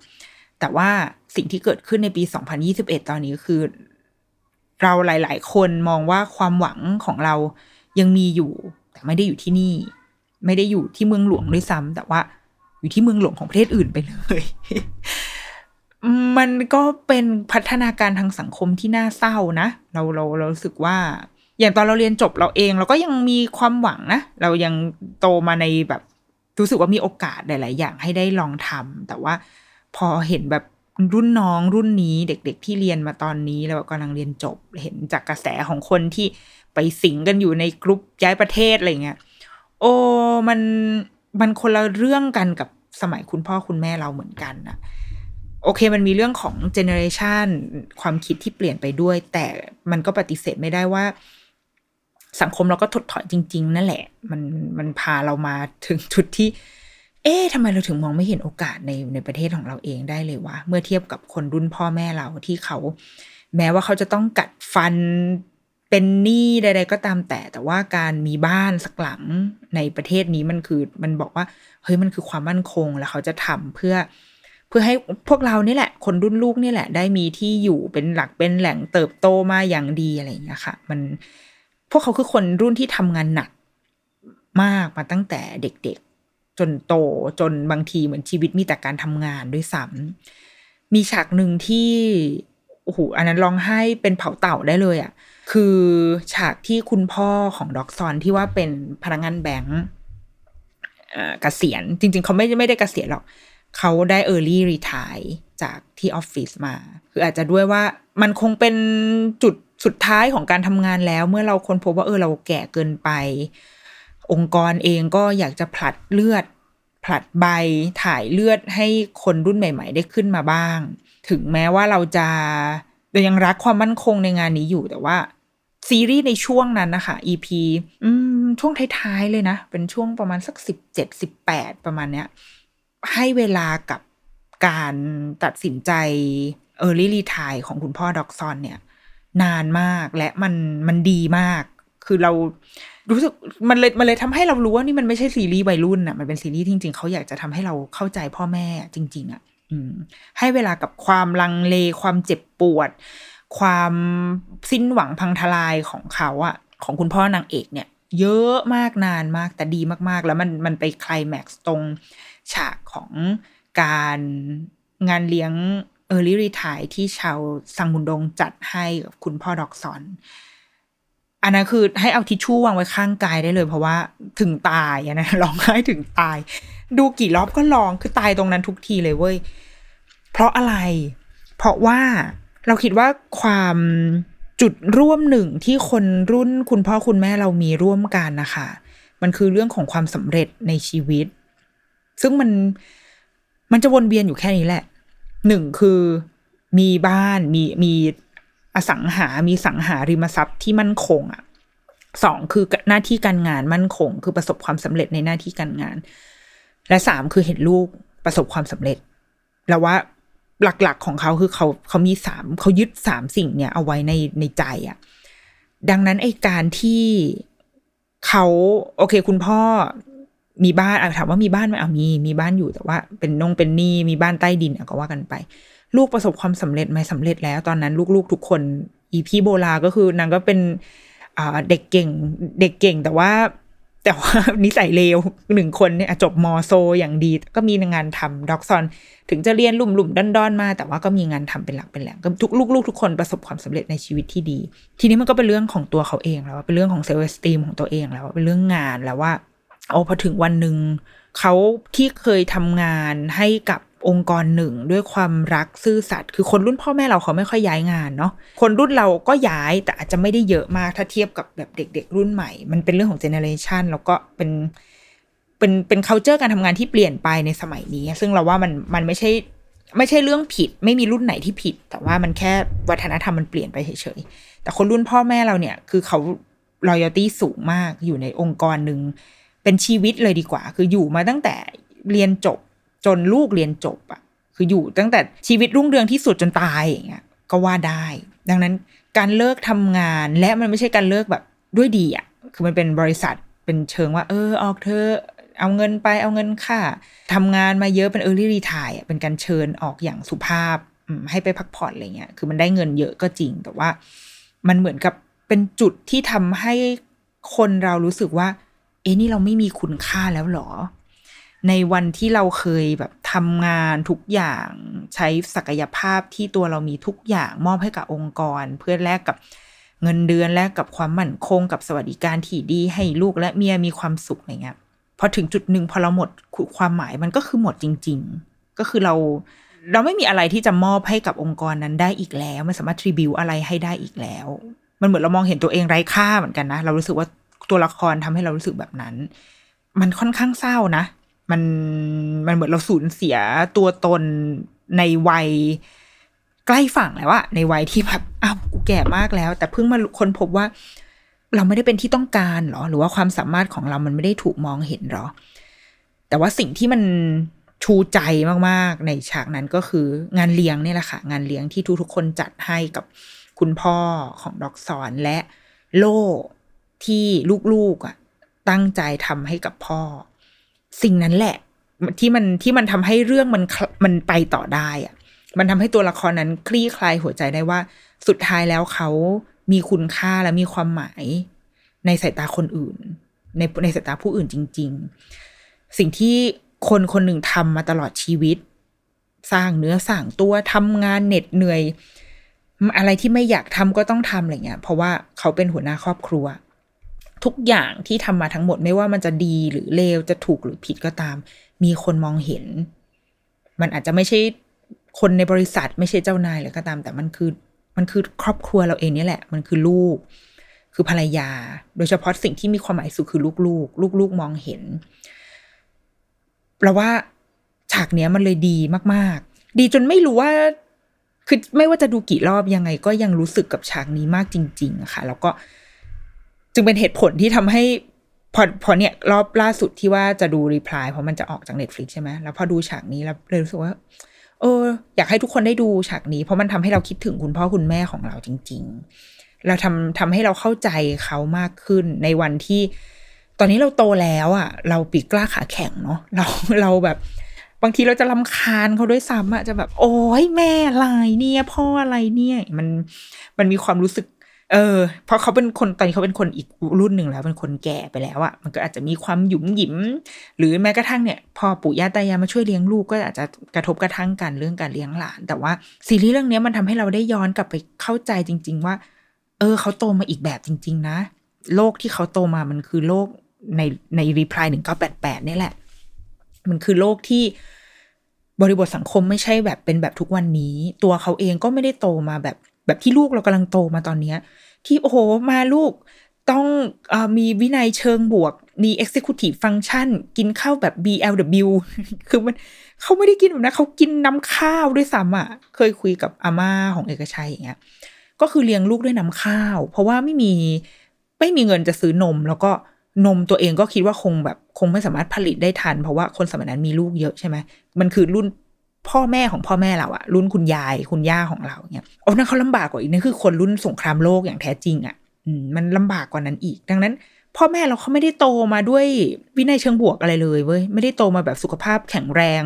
แต่ว่าสิ่งที่เกิดขึ้นในปี 2021 ตอนนี้คือ เราหลาย ๆ คนมองว่าความหวังของเรายังมีอยู่ แต่ไม่ได้อยู่ที่นี่ ไม่ได้อยู่ที่เมืองหลวงด้วยซ้ำแต่ว่าอยู่ที่เมืองหลวงของประเทศอื่นไปเลย มันก็เป็นพัฒนาการทางสังคมที่น่าเศร้านะ เราเราเราสึกว่า อย่างตอนเราเรียนจบเราเอง เราก็ยังมีความหวังนะ เรายังโตมาในแบบรู้สึกว่ามีโอกาสหลาย ๆ อย่างให้ได้ลองทำแต่ว่าพอเห็นแบบรุ่นน้องรุ่นนี้เด็ก ๆ ที่เรียนมาตอนนี้แล้วกำลังเรียนจบเห็นจากกระแสของคนที่ไปสิงกันอยู่ในกรุ๊ปย้ายประเทศอะไรเงี้ยโอ้มันมันคนละเรื่องกันกับสมัยคุณพ่อคุณแม่เราเหมือนกันนะ โอเคมันมีเรื่องของเจเนอเรชันความคิดที่เปลี่ยนไปด้วย แต่มันก็ปฏิเสธไม่ได้ว่า สังคมเราก็ถดถอยจริง ๆ นั่นแหละ มันมันพาเรามาถึงจุดที่ เอ๊ะทำไมเราถึงมองไม่เห็นโอกาสในในประเทศของเราเองได้เลยวะเมื่อเทียบกับคนรุ่นพ่อแม่เราที่เขา แม้ว่าเขาจะต้องกัดฟันเป็นหนี้ใด ๆ ก็ตามแต่ แต่ว่าการมีบ้านสักหลังในประเทศนี้มันคือ มันบอกว่า เฮ้ยมันคือความมั่นคงแล้วเขาจะทำเพื่อ เพื่อให้พวกเรานี่แหละ คนรุ่นลูกนี่แหละ ได้มีที่อยู่เป็นหลักเป็นแหล่งเติบโตมาอย่างดีอะไรอย่างเงี้ยค่ะ มันพวกเขาคือคนรุ่นที่ทำงานหนักมากมาตั้งแต่เด็กๆ จนโตจนบางทีเหมือนชีวิตมีแต่การทำงานด้วยซ้ำมีฉากหนึ่งที่โอ้โหอันนั้นร้องไห้เป็นเผาเต่าได้เลยอะ่ะคือฉากที่คุณพ่อของด็อกซอนที่ว่าเป็นพนักงานแบงก์เกษียณจริง ๆ เขาไม่ไม่ได้เกษียณหรอก เขาได้ early retire จากที่ออฟฟิศมา คืออาจจะด้วยว่ามันคงเป็นจุดสุดท้ายของการทำงานแล้ว เมื่อเราค้นพบว่าเออเราแก่เกินไป องค์กรเองก็อยากจะผลัดเลือด ผลัดใบถ่ายเลือดให้คนรุ่นใหม่ ๆ ได้ขึ้นมาบ้าง ถึงแม้ว่าเราจะเรายังรักความมั่นคงในงานนี้อยู่แต่ว่าซีรีส์ในช่วงนั้นนะคะ EP ช่วงท้าย ๆ เลยนะ เป็นช่วงประมาณสักสิบเจ็ดสิบแปดประมาณเนี้ย ให้เวลากับการตัดสินใจ Early Retire ของคุณพ่อด็อกซอนเนี่ย นานมากและมันมันดีมาก คือเรารู้สึกมันเลยมันเลยทำให้เรารู้ว่านี่มันไม่ใช่ซีรีส์วัยรุ่นอะมันเป็นซีรีส์จริง ๆ เขาอยากจะทำให้เราเข้าใจพ่อแม่จริง ๆอะอืมให้เวลากับความลังเลความเจ็บปวด ความสิ้นหวังพังทลายของเขาอะของคุณพ่อนางเอกเนี่ย เยอะมากนานมากแต่ดีมากๆ แล้วมันมันไปคลายแม็กซ์ตรง ฉากของการงานเลี้ยง early retire ที่ชาวซังมุนดงจัดให้กับคุณพ่อด็อกซอนอันนั้นคือให้เอาทิชชู่วางไว้ข้างกายได้เลย เพราะว่าถึงตายนะร้องไห้ถึงตาย ดูกี่รอบก็ร้องคือตายตรงนั้นทุกทีเลยเว้ย เพราะอะไร เพราะว่าเราคิดว่าความจุดร่วมหนึ่งที่คนรุ่นคุณพ่อคุณแม่เรามีร่วมกันนะคะ มันคือเรื่องของความสำเร็จในชีวิต ซึ่งมันมันจะวนเวียนอยู่แค่นี้แหละหนึ่งคือมีบ้านมีมีอสังหา มีสังหาริมทรัพย์ที่มั่นคงอะสองคือหน้าที่การงานมั่นคง คือประสบความสำเร็จในหน้าที่การงาน และสามคือเห็นลูกประสบความสำเร็จ แล้วว่าหลักๆของเขาคือเขาเขามีสามเขายึดสามสิ่งเนี่ย เอาไว้ในในใจอะ่ะดังนั้นไอการที่เขาโอเค คุณพ่อ มีบ้านถามว่ามีบ้านไหมอะมีมีบ้านอยู่แต่ว่า เป็นนงเป็นนี้มีบ้านใต้ดินอะก็ว่ากันไป ลูกประสบความสำเร็จไหมสำเร็จแล้วตอนนั้นลูกๆทุกคน อีพี่โบลาก็คือนางก็เป็นเด็กเก่ง เด็กเก่งแต่ว่า แต่ว่านิสัยเลวหนึ่งคนเนี่ยจบมอโซอย่างดี ก็มีงานทำด็อกซอน ถึงจะเรียนลุ่มลุ่มด้อนดอนมา แต่ว่าก็มีงานทำเป็นหลักเป็นแหล่งก็ทุกลูกๆทุกคนประสบความสำเร็จในชีวิตที่ดี ทีนี้มันก็เป็นเรื่องของตัวเขาเองแล้วเป็นเรื่องของเซลล์สตีมของตัวเองแล้วเป็นเรื่องงานแล้วว่า โอ้พอถึงวันหนึ่งเขาที่เคยทำงานให้กับองค์กรหนึ่งด้วยความรักซื่อสัตย์คือคนรุ่นพ่อแม่เราเขาไม่ค่อยย้ายงานเนาะคนรุ่นเราก็ย้ายแต่อาจจะไม่ได้เยอะมากถ้าเทียบกับแบบเด็ก ๆ รุ่นใหม่ มันเป็นเรื่องของเจเนอเรชันแล้วก็เป็นเป็นเป็น culture การทำงานที่เปลี่ยนไปในสมัยนี้ ซึ่งเราว่ามันมันไม่ใช่ไม่ใช่เรื่องผิด ไม่มีรุ่นไหนที่ผิด แต่ว่ามันแค่วัฒนธรรมมันเปลี่ยนไปเฉยๆแต่คนรุ่นพ่อแม่เราเนี่ยคือเขา loyalty สูงมากอยู่ในองค์กรหนึ่ง เป็นชีวิตเลยดีกว่า คืออยู่มาตั้งแต่เรียนจบจนลูกเรียนจบอะคืออยู่ตั้งแต่ชีวิตรุ่งเรืองที่สุดจนตายอย่างเงี้ยก็ว่าได้ ดังนั้นการเลิกทำงานและมันไม่ใช่การเลิกแบบด้วยดีอะคือมันเป็นบริษัทเป็นเชิงว่า เออออกเธอเอาเงินไปเอาเงินค่าทำงานมาเยอะเป็นเออร์ลี่รีทายเป็นการเชิญออกอย่างสุภาพให้ไปพักผ่อนอะไรเงี้ย คือมันได้เงินเยอะก็จริง แต่ว่ามันเหมือนกับเป็นจุดที่ทำให้คนเรารู้สึกว่า เอ้นี่เราไม่มีคุณค่าแล้วหรอ ในวันที่เราเคยแบบทำงานทุกอย่างใช้ศักยภาพที่ตัวเรามีทุกอย่างมอบให้กับองค์กร เพื่อแลกกับเงินเดือนแลกกับความมั่นคงกับสวัสดิการที่ดีให้ลูกและเมียมีความสุขอะไรเงี้ยพอถึงจุดหนึ่งพอเราหมดความหมายมันก็คือหมดจริง ๆ ก็คือเราเราไม่มีอะไรที่จะมอบให้กับองค์กรนั้นได้อีกแล้วไม่สามารถทริบิวอะไรให้ได้อีกแล้ว มันเหมือนเรามองเห็นตัวเองไร้ค่าเหมือนกันนะ เรารู้สึกว่า ตัวละครทำให้เรารู้สึกแบบนั้น มันค่อนข้างเศร้านะ มันมันเหมือนเราสูญเสียตัวตนในวัยใกล้ฝั่งแล้วอะในวัยที่แบบอ้าวกูแก่มากแล้ว แต่เพิ่งมาค้นพบว่า เราไม่ได้เป็นที่ต้องการหรอ หรือว่าความสามารถของเรามันไม่ได้ถูกมองเห็นหรอ แต่ว่าสิ่งที่มันชูใจมากๆ ในฉากนั้นก็คืองานเลี้ยงนี่แหละค่ะ งานเลี้ยงที่ทุกๆคนจัดให้กับคุณพ่อของด็อกสอนและโล่ ที่ลูกๆอะตั้งใจทำให้กับพ่อ สิ่งนั้นแหละ ที่มันที่มันทำให้เรื่องมันมันไปต่อได้อะ มันทำให้ตัวละครนั้นคลี่คลายหัวใจได้ว่า สุดท้ายแล้วเขามีคุณค่าและมีความหมาย ในสายตาคนอื่น ในในสายตาผู้อื่นจริง ๆ สิ่งที่คนคนหนึ่งทำมาตลอดชีวิต สร้างเนื้อสร้างตัวทำงานเหน็ดเหนื่อย อะไรที่ไม่อยากทำก็ต้องทำอะไรเงี้ย เพราะว่าเขาเป็นหัวหน้าครอบครัว ทุกอย่างที่ทำมาทั้งหมดไม่ว่ามันจะดีหรือเลวจะถูกหรือผิดก็ตาม มีคนมองเห็น มันอาจจะไม่ใช่คนในบริษัทไม่ใช่เจ้านายหรือก็ตาม แต่มันคือมันคือครอบครัวเราเองนี่แหละ มันคือลูก คือภรรยา โดยเฉพาะสิ่งที่มีความหมายสุดคือลูกๆ ลูกๆมองเห็นเราว่าฉากเนี้ยมันเลยดีมากๆ ดีจนไม่รู้ว่าคือไม่ว่าจะดูกี่รอบยังไง ก็ยังรู้สึกกับฉากนี้มากจริงๆอะค่ะ แล้วก็ จึงเป็นเหตุผลที่ทำให้พอพอเนี่ยรอบล่าสุดที่ว่าจะดูรีプライเพราะมันจะออกจากเน็ตฟลิกใช่ไหมแล้วพอดูฉากนี้แล้วเลยรู้สึกว่า เออ อยากให้ทุกคนได้ดูฉากนี้ เพราะมันทำให้เราคิดถึงคุณพ่อคุณแม่ของเราจริง ๆ เราทำทำให้เราเข้าใจเขามากขึ้นในวันที่ ตอนนี้เราโตแล้วอะ่ะ เราปีกกล้าขาแข็งเนาะเราเราแบบ บางทีเราจะลำคาญเขาด้วยซ้ำอะจะแบบ โอ้ยแม่อะไรเนี่ย พ่ออะไรเนี่ย มันมันมีความรู้สึก เออเพราะเขาเป็นคนตอนนี้เขาเป็นคนอีกรุ่นหนึ่งแล้วเป็นคนแก่ไปแล้วอะ่ะมันก็อาจจะมีความหยุมหยิม หรือแม้กระทั่งเนี่ย พอปู่ย่าตายายมาช่วยเลี้ยงลูกก็อาจจะกระทบกระทั่งกันเรื่องการเลี้ยงหลาน แต่ว่าซีรีส์เรื่องนี้มันทำให้เราได้ย้อนกลับไปเข้าใจจริง ๆ ว่า เออเขาโตมาอีกแบบจริง ๆ นะ โลกที่เขาโตมามันคือโลกในในรีプライหนึ่งเก้าแปดแปดนี่แหละ มันคือโลกที่บริบทสังคมไม่ใช่แบบเป็นแบบทุกวันนี้ ตัวเขาเองก็ไม่ได้โตมาแบบ แบบที่ลูกเรากำลังโตมาตอนเนี้ย ที่โอ้โหมาลูกต้องอมีวินัยเชิงบวก มี executive function กินข้าวแบบ BLW คือมันเขาไม่ได้กินแบบนั้นเขากินน้ำข้าวด้วยซ้ำอะ เคยคุยกับอาม่าของเอกชัยอย่างเงี้ย ก็คือเลี้ยงลูกด้วยน้ำข้าว เพราะว่าไม่มีไม่มีเงินจะซื้อนม แล้วก็นมตัวเองก็คิดว่าคงแบบ คงไม่สามารถผลิตได้ทัน เพราะว่าคนสมัยนั้นมีลูกเยอะใช่ไหมมันคือรุ่น พ่อแม่ของพ่อแม่เราอะรุ่นคุณยายคุณย่าของเราเนี่ยโอ้นั่นเขาลำบากกว่าอีกนั่นคือคนรุ่นสงครามโลกอย่างแท้จริงอะมันลำบากกว่านั้นอีก ดังนั้น พ่อแม่เราเขาไม่ได้โตมาด้วยวินัยเชิงบวกอะไรเลยเว้ยไม่ได้โตมาแบบสุขภาพแข็งแรง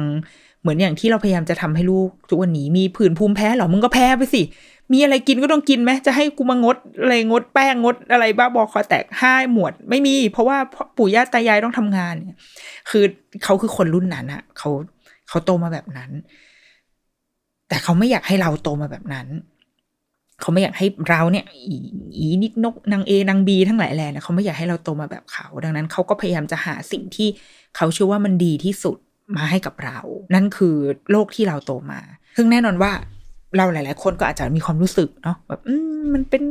เหมือนอย่างที่เราพยายามจะทำให้ลูกทุกวันนี้มีผื่นภูมิแพ้หรอมึงก็แพ้ไปสิมีอะไรกินก็ต้องกินไหมจะให้กูมางดอะไรงดแป้งงดอะไรบ้าบอคอแตกห้าหมวด ไม่มี เพราะว่าปู่ย่าตายายต้องทำงานเนี่ยคือเขาคือคนรุ่นนั้นอะเขา เขาโตมาแบบนั้น แต่เขาไม่อยากให้เราโตมาแบบนั้น เขาไม่อยากให้เราเนี่ย อีนิดนกนางเอนางบีทั้งหลายแหล่เนี่ยเขาไม่อยากให้เราโตมาแบบเขา ดังนั้นเขาก็พยายามจะหาสิ่งที่เขาเชื่อว่ามันดีที่สุดมาให้กับเรา นั่นคือโลกที่เราโตมา ซึ่งแน่นอนว่าเราหลาย ๆ คนก็อาจจะมีความรู้สึกเนาะแบบมมันเป็น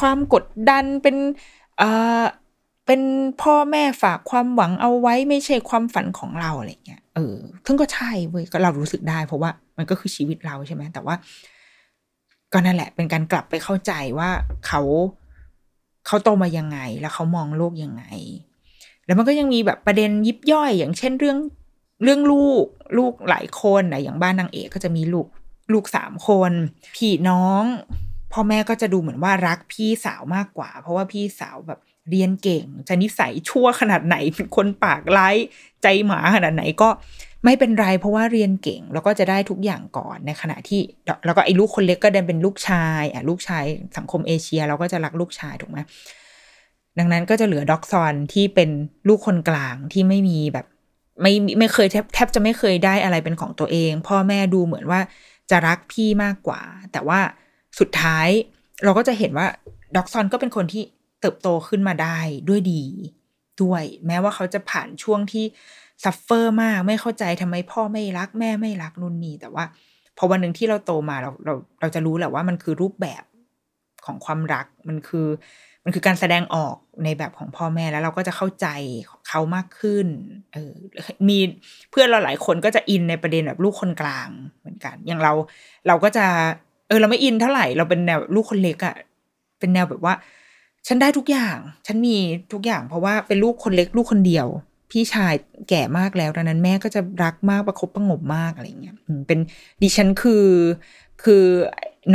ความกดดันเป็นเอ่อ เป็นพ่อแม่ฝากความหวังเอาไว้ไม่ใช่ความฝันของเราอะไรเงี้ย เออซึ่งก็ใช่เว้ยก็เรารู้สึกได้เพราะว่า มันก็คือชีวิตเราใช่ไหมแต่ว่า ก็นั่นแหละ เป็นการกลับไปเข้าใจว่าเขาเขาโตมายังไง แล้วเขามองโลกยังไง แล้วมันก็ยังมีแบบประเด็นยิบย่อย อย่างเช่นเรื่องเรื่องลูกลูกหลายคนนะอย่างบ้านนางเอกก็จะมีลูกลูกสามคน พี่น้องพ่อแม่ก็จะดูเหมือนว่ารักพี่สาวมากกว่า เพราะว่าพี่สาวแบบ เรียนเก่ง จะนิสัยชั่วขนาดไหนเป็นคนปากร้ายใจหมาขนาดไหนก็ไม่เป็นไรเพราะว่าเรียนเก่ง แล้วก็จะได้ทุกอย่างก่อนในขณะที่ แล้วก็ไอ้ลูกคนเล็กก็เดินเป็นลูกชายอะลูกชายสังคมเอเชียเราก็จะรักลูกชายถูกไหมดังนั้นก็จะเหลือด็อกซอนที่เป็นลูกคนกลางที่ไม่มีแบบ ไม่ไม่เคยแทบแทบจะไม่เคยได้อะไรเป็นของตัวเอง พ่อแม่ดูเหมือนว่าจะรักพี่มากกว่า แต่ว่าสุดท้ายเราก็จะเห็นว่าด็อกซอนก็เป็นคนที่ เติบโตขึ้นมาได้ด้วยดี ด้วย แม้ว่าเขาจะผ่านช่วงที่ suffer มากไม่เข้าใจทำไมพ่อไม่รักแม่ไม่รักนุ่นนี่แต่ว่าพอวันหนึ่งที่เราโตมาเราเราเราจะรู้แหละว่ามันคือรูปแบบของความรักมันคือ มันคือการแสดงออกในแบบของพ่อแม่แล้วเราก็จะเข้าใจเขามากขึ้น เออมีเพื่อนเราหลายคนก็จะอินในประเด็นแบบลูกคนกลางเหมือนกัน อย่างเราเราก็จะ เออ เราไม่อินเท่าไหร่ เราเป็นแนวลูกคนเล็กอะเป็นแนวแบบว่า ฉันได้ทุกอย่าง ฉันมีทุกอย่าง เพราะว่าเป็นลูกคนเล็กลูกคนเดียว พี่ชายแก่มากแล้วดังนั้นแม่ก็จะรักมากประคบประงมมากอะไรเงี้ยเป็นดิฉันคือคือ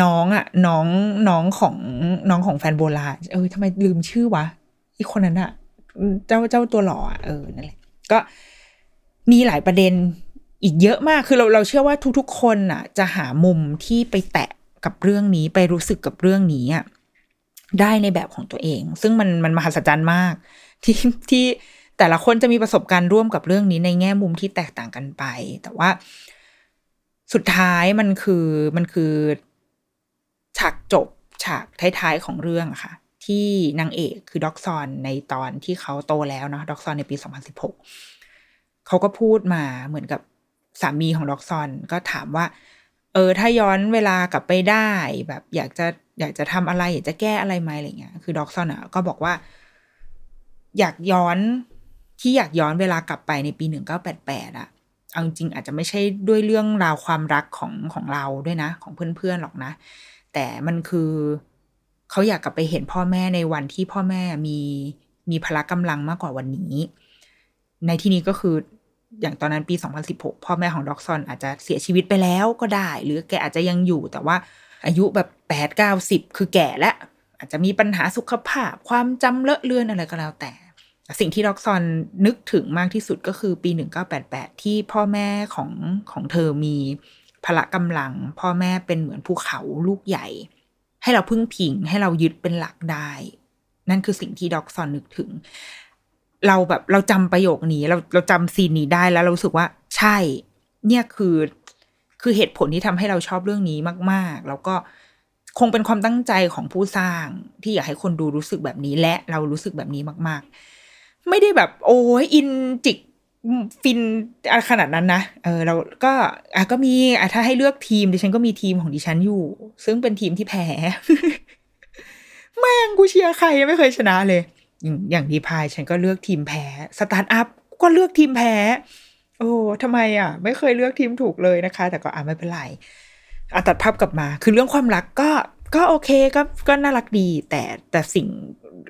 น้องอะน้องน้องของน้องของแฟนโบราณเออทำไมลืมชื่อวะอีกคนนั้นอะเจ้าเจ้าตัวหล่อเออนั่นแหละก็มีหลายประเด็นอีกเยอะมากคือเราเราเชื่อว่าทุกๆคนอะจะหามุมที่ไปแตะกับเรื่องนี้ไปรู้สึกกับเรื่องนี้อะ ได้ในแบบของตัวเอง ซึ่งมันมันมหัศจรรย์มาก ที่ที่แต่ละคนจะมีประสบการณ์ร่วมกับเรื่องนี้ในแง่มุมที่แตกต่างกันไป แต่ว่าสุดท้ายมันคือมันคือฉากจบฉากท้ายๆของเรื่องอะค่ะ ที่นางเอกคือด็อกซอนในตอนที่เขาโตแล้วเนาะด็อกซอนในปี 2016 เขาก็พูดมาเหมือนกับสามีของด็อกซอนก็ถามว่า เออ ถ้าย้อนเวลากลับไปได้แบบ อยากจะ อยากจะทำอะไร อยากจะแก้อะไรไหมอะไรเงี้ย คือด็อกซอนอะก็บอกว่า อยากย้อนที่อยากย้อนเวลากลับไปในปีหนึ่งเก้าแปดแปดอะเอาจริงอาจจะไม่ใช่ด้วยเรื่องราวความรักของของเราด้วยนะ ของเพื่อนๆหรอกนะ แต่มันคือเขาอยากกลับไปเห็นพ่อแม่ในวันที่พ่อแม่มีมีพละกำลังมากกว่าวันนี้ ในที่นี้ก็คืออย่างตอนนั้นปี 2016 พ่อแม่ของด็อกซอนอาจจะเสียชีวิตไปแล้วก็ได้ หรือแกอาจจะยังอยู่แต่ว่า อายุแบบแปดเก้าสิบคือแก่แล้วอาจจะมีปัญหาสุขภาพ ความจำเลอะเลือนอะไรก็แล้วแต่ สิ่งที่ด็อกซอนนึกถึงมากที่สุดก็คือปี 1988 ที่พ่อแม่ของของเธอมีพละกำลัง พ่อแม่เป็นเหมือนภูเขาลูกใหญ่ ให้เราพึ่งพิงให้เรายึดเป็นหลักได้ นั่นคือสิ่งที่ด็อกซอนนึกถึง เราแบบเราจำประโยคนี้ เราเราจำซีนนี้ได้แล้วเราสึกว่าใช่ เนี่ยคือ คือเหตุผลที่ทำให้เราชอบเรื่องนี้มาก ๆ แล้วก็คงเป็นความตั้งใจของผู้สร้างที่อยากให้คนดูรู้สึกแบบนี้และเรารู้สึกแบบนี้มาก ๆ ไม่ได้แบบ โอ้ยอินจิกฟินขนาดนั้นนะ เออเราก็อะก็มีอะถ้าให้เลือกทีมดิฉันก็มีทีมของดิฉันอยู่ ซึ่งเป็นทีมที่แพ้แม่งกูเชียร์ใครไม่เคยชนะเลย อย่างอย่างดีพายฉันก็เลือกทีมแพ้สตาร์ทอัพก็เลือกทีมแพ้ โอ้ทำไมอะ ไม่เคยเลือกทีมถูกเลยนะคะ แต่ก็อะไม่เป็นไรอะตัดภาพกลับมา คือเรื่องความรักก็ก็โอเคก็ก็น่ารักดี แต่แต่สิ่ง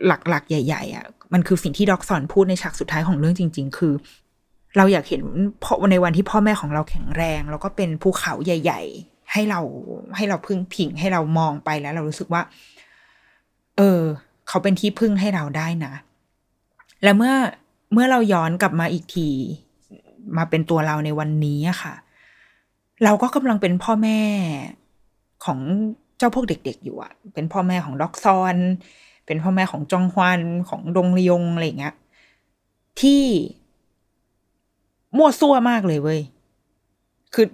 หลักๆ ใหญ่ ๆ อะ มันคือสิ่งที่ด็อกสอนพูดในฉากสุดท้ายของเรื่องจริง ๆ คือ เราอยากเห็นพอในวันที่พ่อแม่ของเราแข็งแรง แล้วก็เป็นภูเขาใหญ่ ๆ ให้เราให้เราพึ่งพิงให้เรามองไปแล้วเรารู้สึกว่า เออ เขาเป็นที่พึ่งให้เราได้นะ และเมื่อเมื่อเราย้อนกลับมาอีกที มาเป็นตัวเราในวันนี้อะค่ะ เราก็กำลังเป็นพ่อแม่ของเจ้าพวกเด็ก ๆ อยู่อะเป็นพ่อแม่ของด็อกซอน เป็นพ่อแม่ของจองฮวานของดงลยงอะไรอย่างเงี้ยที่มั่วซั่วมากเลยเว้ย คือ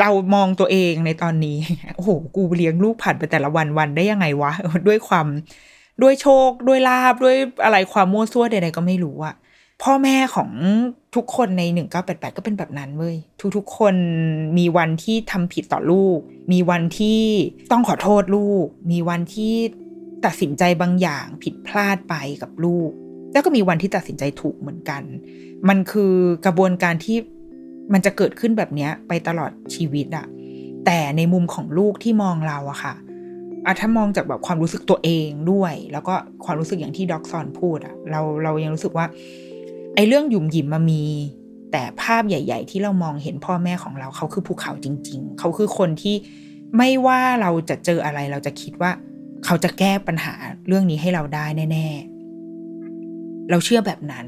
เรามองตัวเองในตอนนี้ โอ้โห กูเลี้ยงลูกผ่านไปแต่ละวันวันได้ยังไงวะ ด้วยความ ด้วยโชค ด้วยลาบ ด้วยอะไรความมั่วซั่วใดๆก็ไม่รู้อะ พ่อแม่ของทุกคนในหนึ่งเก้าแปดแปดก็เป็นแบบนั้นเว้ยทุกๆ คนมีวันที่ทำผิดต่อลูก มีวันที่ต้องขอโทษลูก มีวันที่ตัดสินใจบางอย่างผิดพลาดไปกับลูก แล้วก็มีวันที่ตัดสินใจถูกเหมือนกัน มันคือกระบวนการที่มันจะเกิดขึ้นแบบนี้ไปตลอดชีวิตอะแต่ในมุมของลูกที่มองเราอะค่ะอะถ้ามองจากแบบความรู้สึกตัวเองด้วย แล้วก็ความรู้สึกอย่างที่ด็อกซอนพูดอะเราเรายังรู้สึกว่า อ้เรื่องหยุ่มหยิมมามี แต่ภาพใหญ่ ๆ ที่เรามองเห็นพ่อแม่ของเราเขาคือภูเขาจริง ๆ เขาคือคนที่ไม่ว่าเราจะเจออะไรเราจะคิดว่า เขาจะแก้ปัญหาเรื่องนี้ให้เราได้แน่ ๆ เราเชื่อแบบนั้น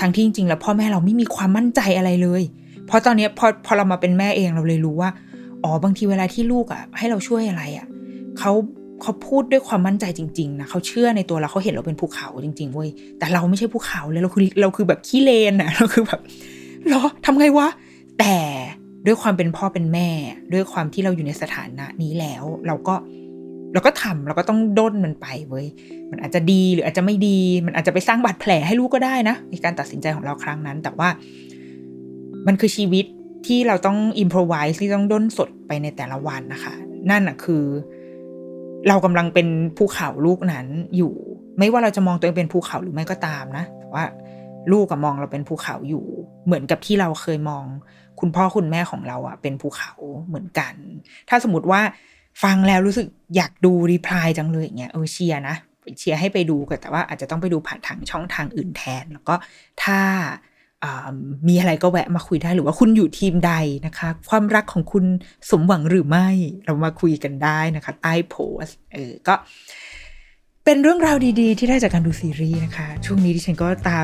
ทั้งที่จริงๆแล้วพ่อแม่เราไม่มีความมั่นใจอะไรเลย เพราะตอนนี้พอพอเรามาเป็นแม่เองเราเลยรู้ว่าอ๋อบางทีเวลาที่ลูกอะ ให้เราช่วยอะไรอะเขา เขาพูดด้วยความมั่นใจจริงๆนะเขาเชื่อในตัวเราเขาเห็นเราเป็นภูเขาจริงๆเว้ยแต่เราไม่ใช่ภูเขาเลยเราคือเราคือแบบขี้เลนอะเราคือแบบเหรอทำไงวะแต่ด้วยความเป็นพ่อเป็นแม่ ด้วยความที่เราอยู่ในสถานะนี้แล้ว เราก็เราก็ทำเราก็ต้องด้นมันไปเว้ยมันอาจจะดีหรืออาจจะไม่ดี มันอาจจะไปสร้างบาดแผลให้ลูกก็ได้นะในการตัดสินใจของเราครั้งนั้น แต่ว่ามันคือชีวิตที่เราต้องอิมพรไวส์ที่ต้องด้นสดไปในแต่ละวันนะคะ นั่นอะคือ เรากำลังเป็นภูเขาลูกนั้นอยู่ ไม่ว่าเราจะมองตัวเองเป็นภูเขาหรือไม่ก็ตามนะแต่ว่าลูกกับมองเราเป็นภูเขาอยู่ เหมือนกับที่เราเคยมอง คุณพ่อคุณแม่ของเราอ่ะ เป็นภูเขาเหมือนกัน ถ้าสมมติว่าฟังแล้วรู้สึกอยากดูรีプライจังเลยอย่างเงี้ยเออเชียร์นะเชียร์ให้ไปดูกันแต่ว่าอาจจะต้องไปดูผ่านทางช่องทางอื่นแทน แล้วก็ถ้า มีอะไรก็แวะมาคุยได้หรือว่าคุณอยู่ทีมใดนะคะ ความรักของคุณสมหวังหรือไม่เรามาคุยกันได้นะคะ ใต้โพสเออก็เป็นเรื่องราวดีๆ ที่ได้จากการดูซีรีส์นะคะ ช่วงนี้ดิฉันก็ตา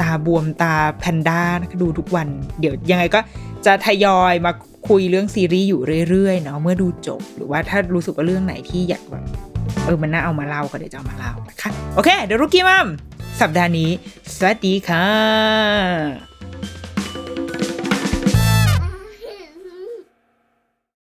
ตาบวมตาแพนด้านะคะดูทุกวัน เดี๋ยวยังไงก็จะทยอยมาคุยเรื่องซีรีส์อยู่เรื่อยๆเนาะเมื่อดูจบ หรือว่าถ้ารู้สึกว่าเรื่องไหนที่อยากแบบเออมันน่าเอามาเล่าก็เดี๋ยวจะเอามาเล่านะคะโอเค เดี๋ยวรุกี้มัม สัปดาห์นี้ สวัสดีค่ะ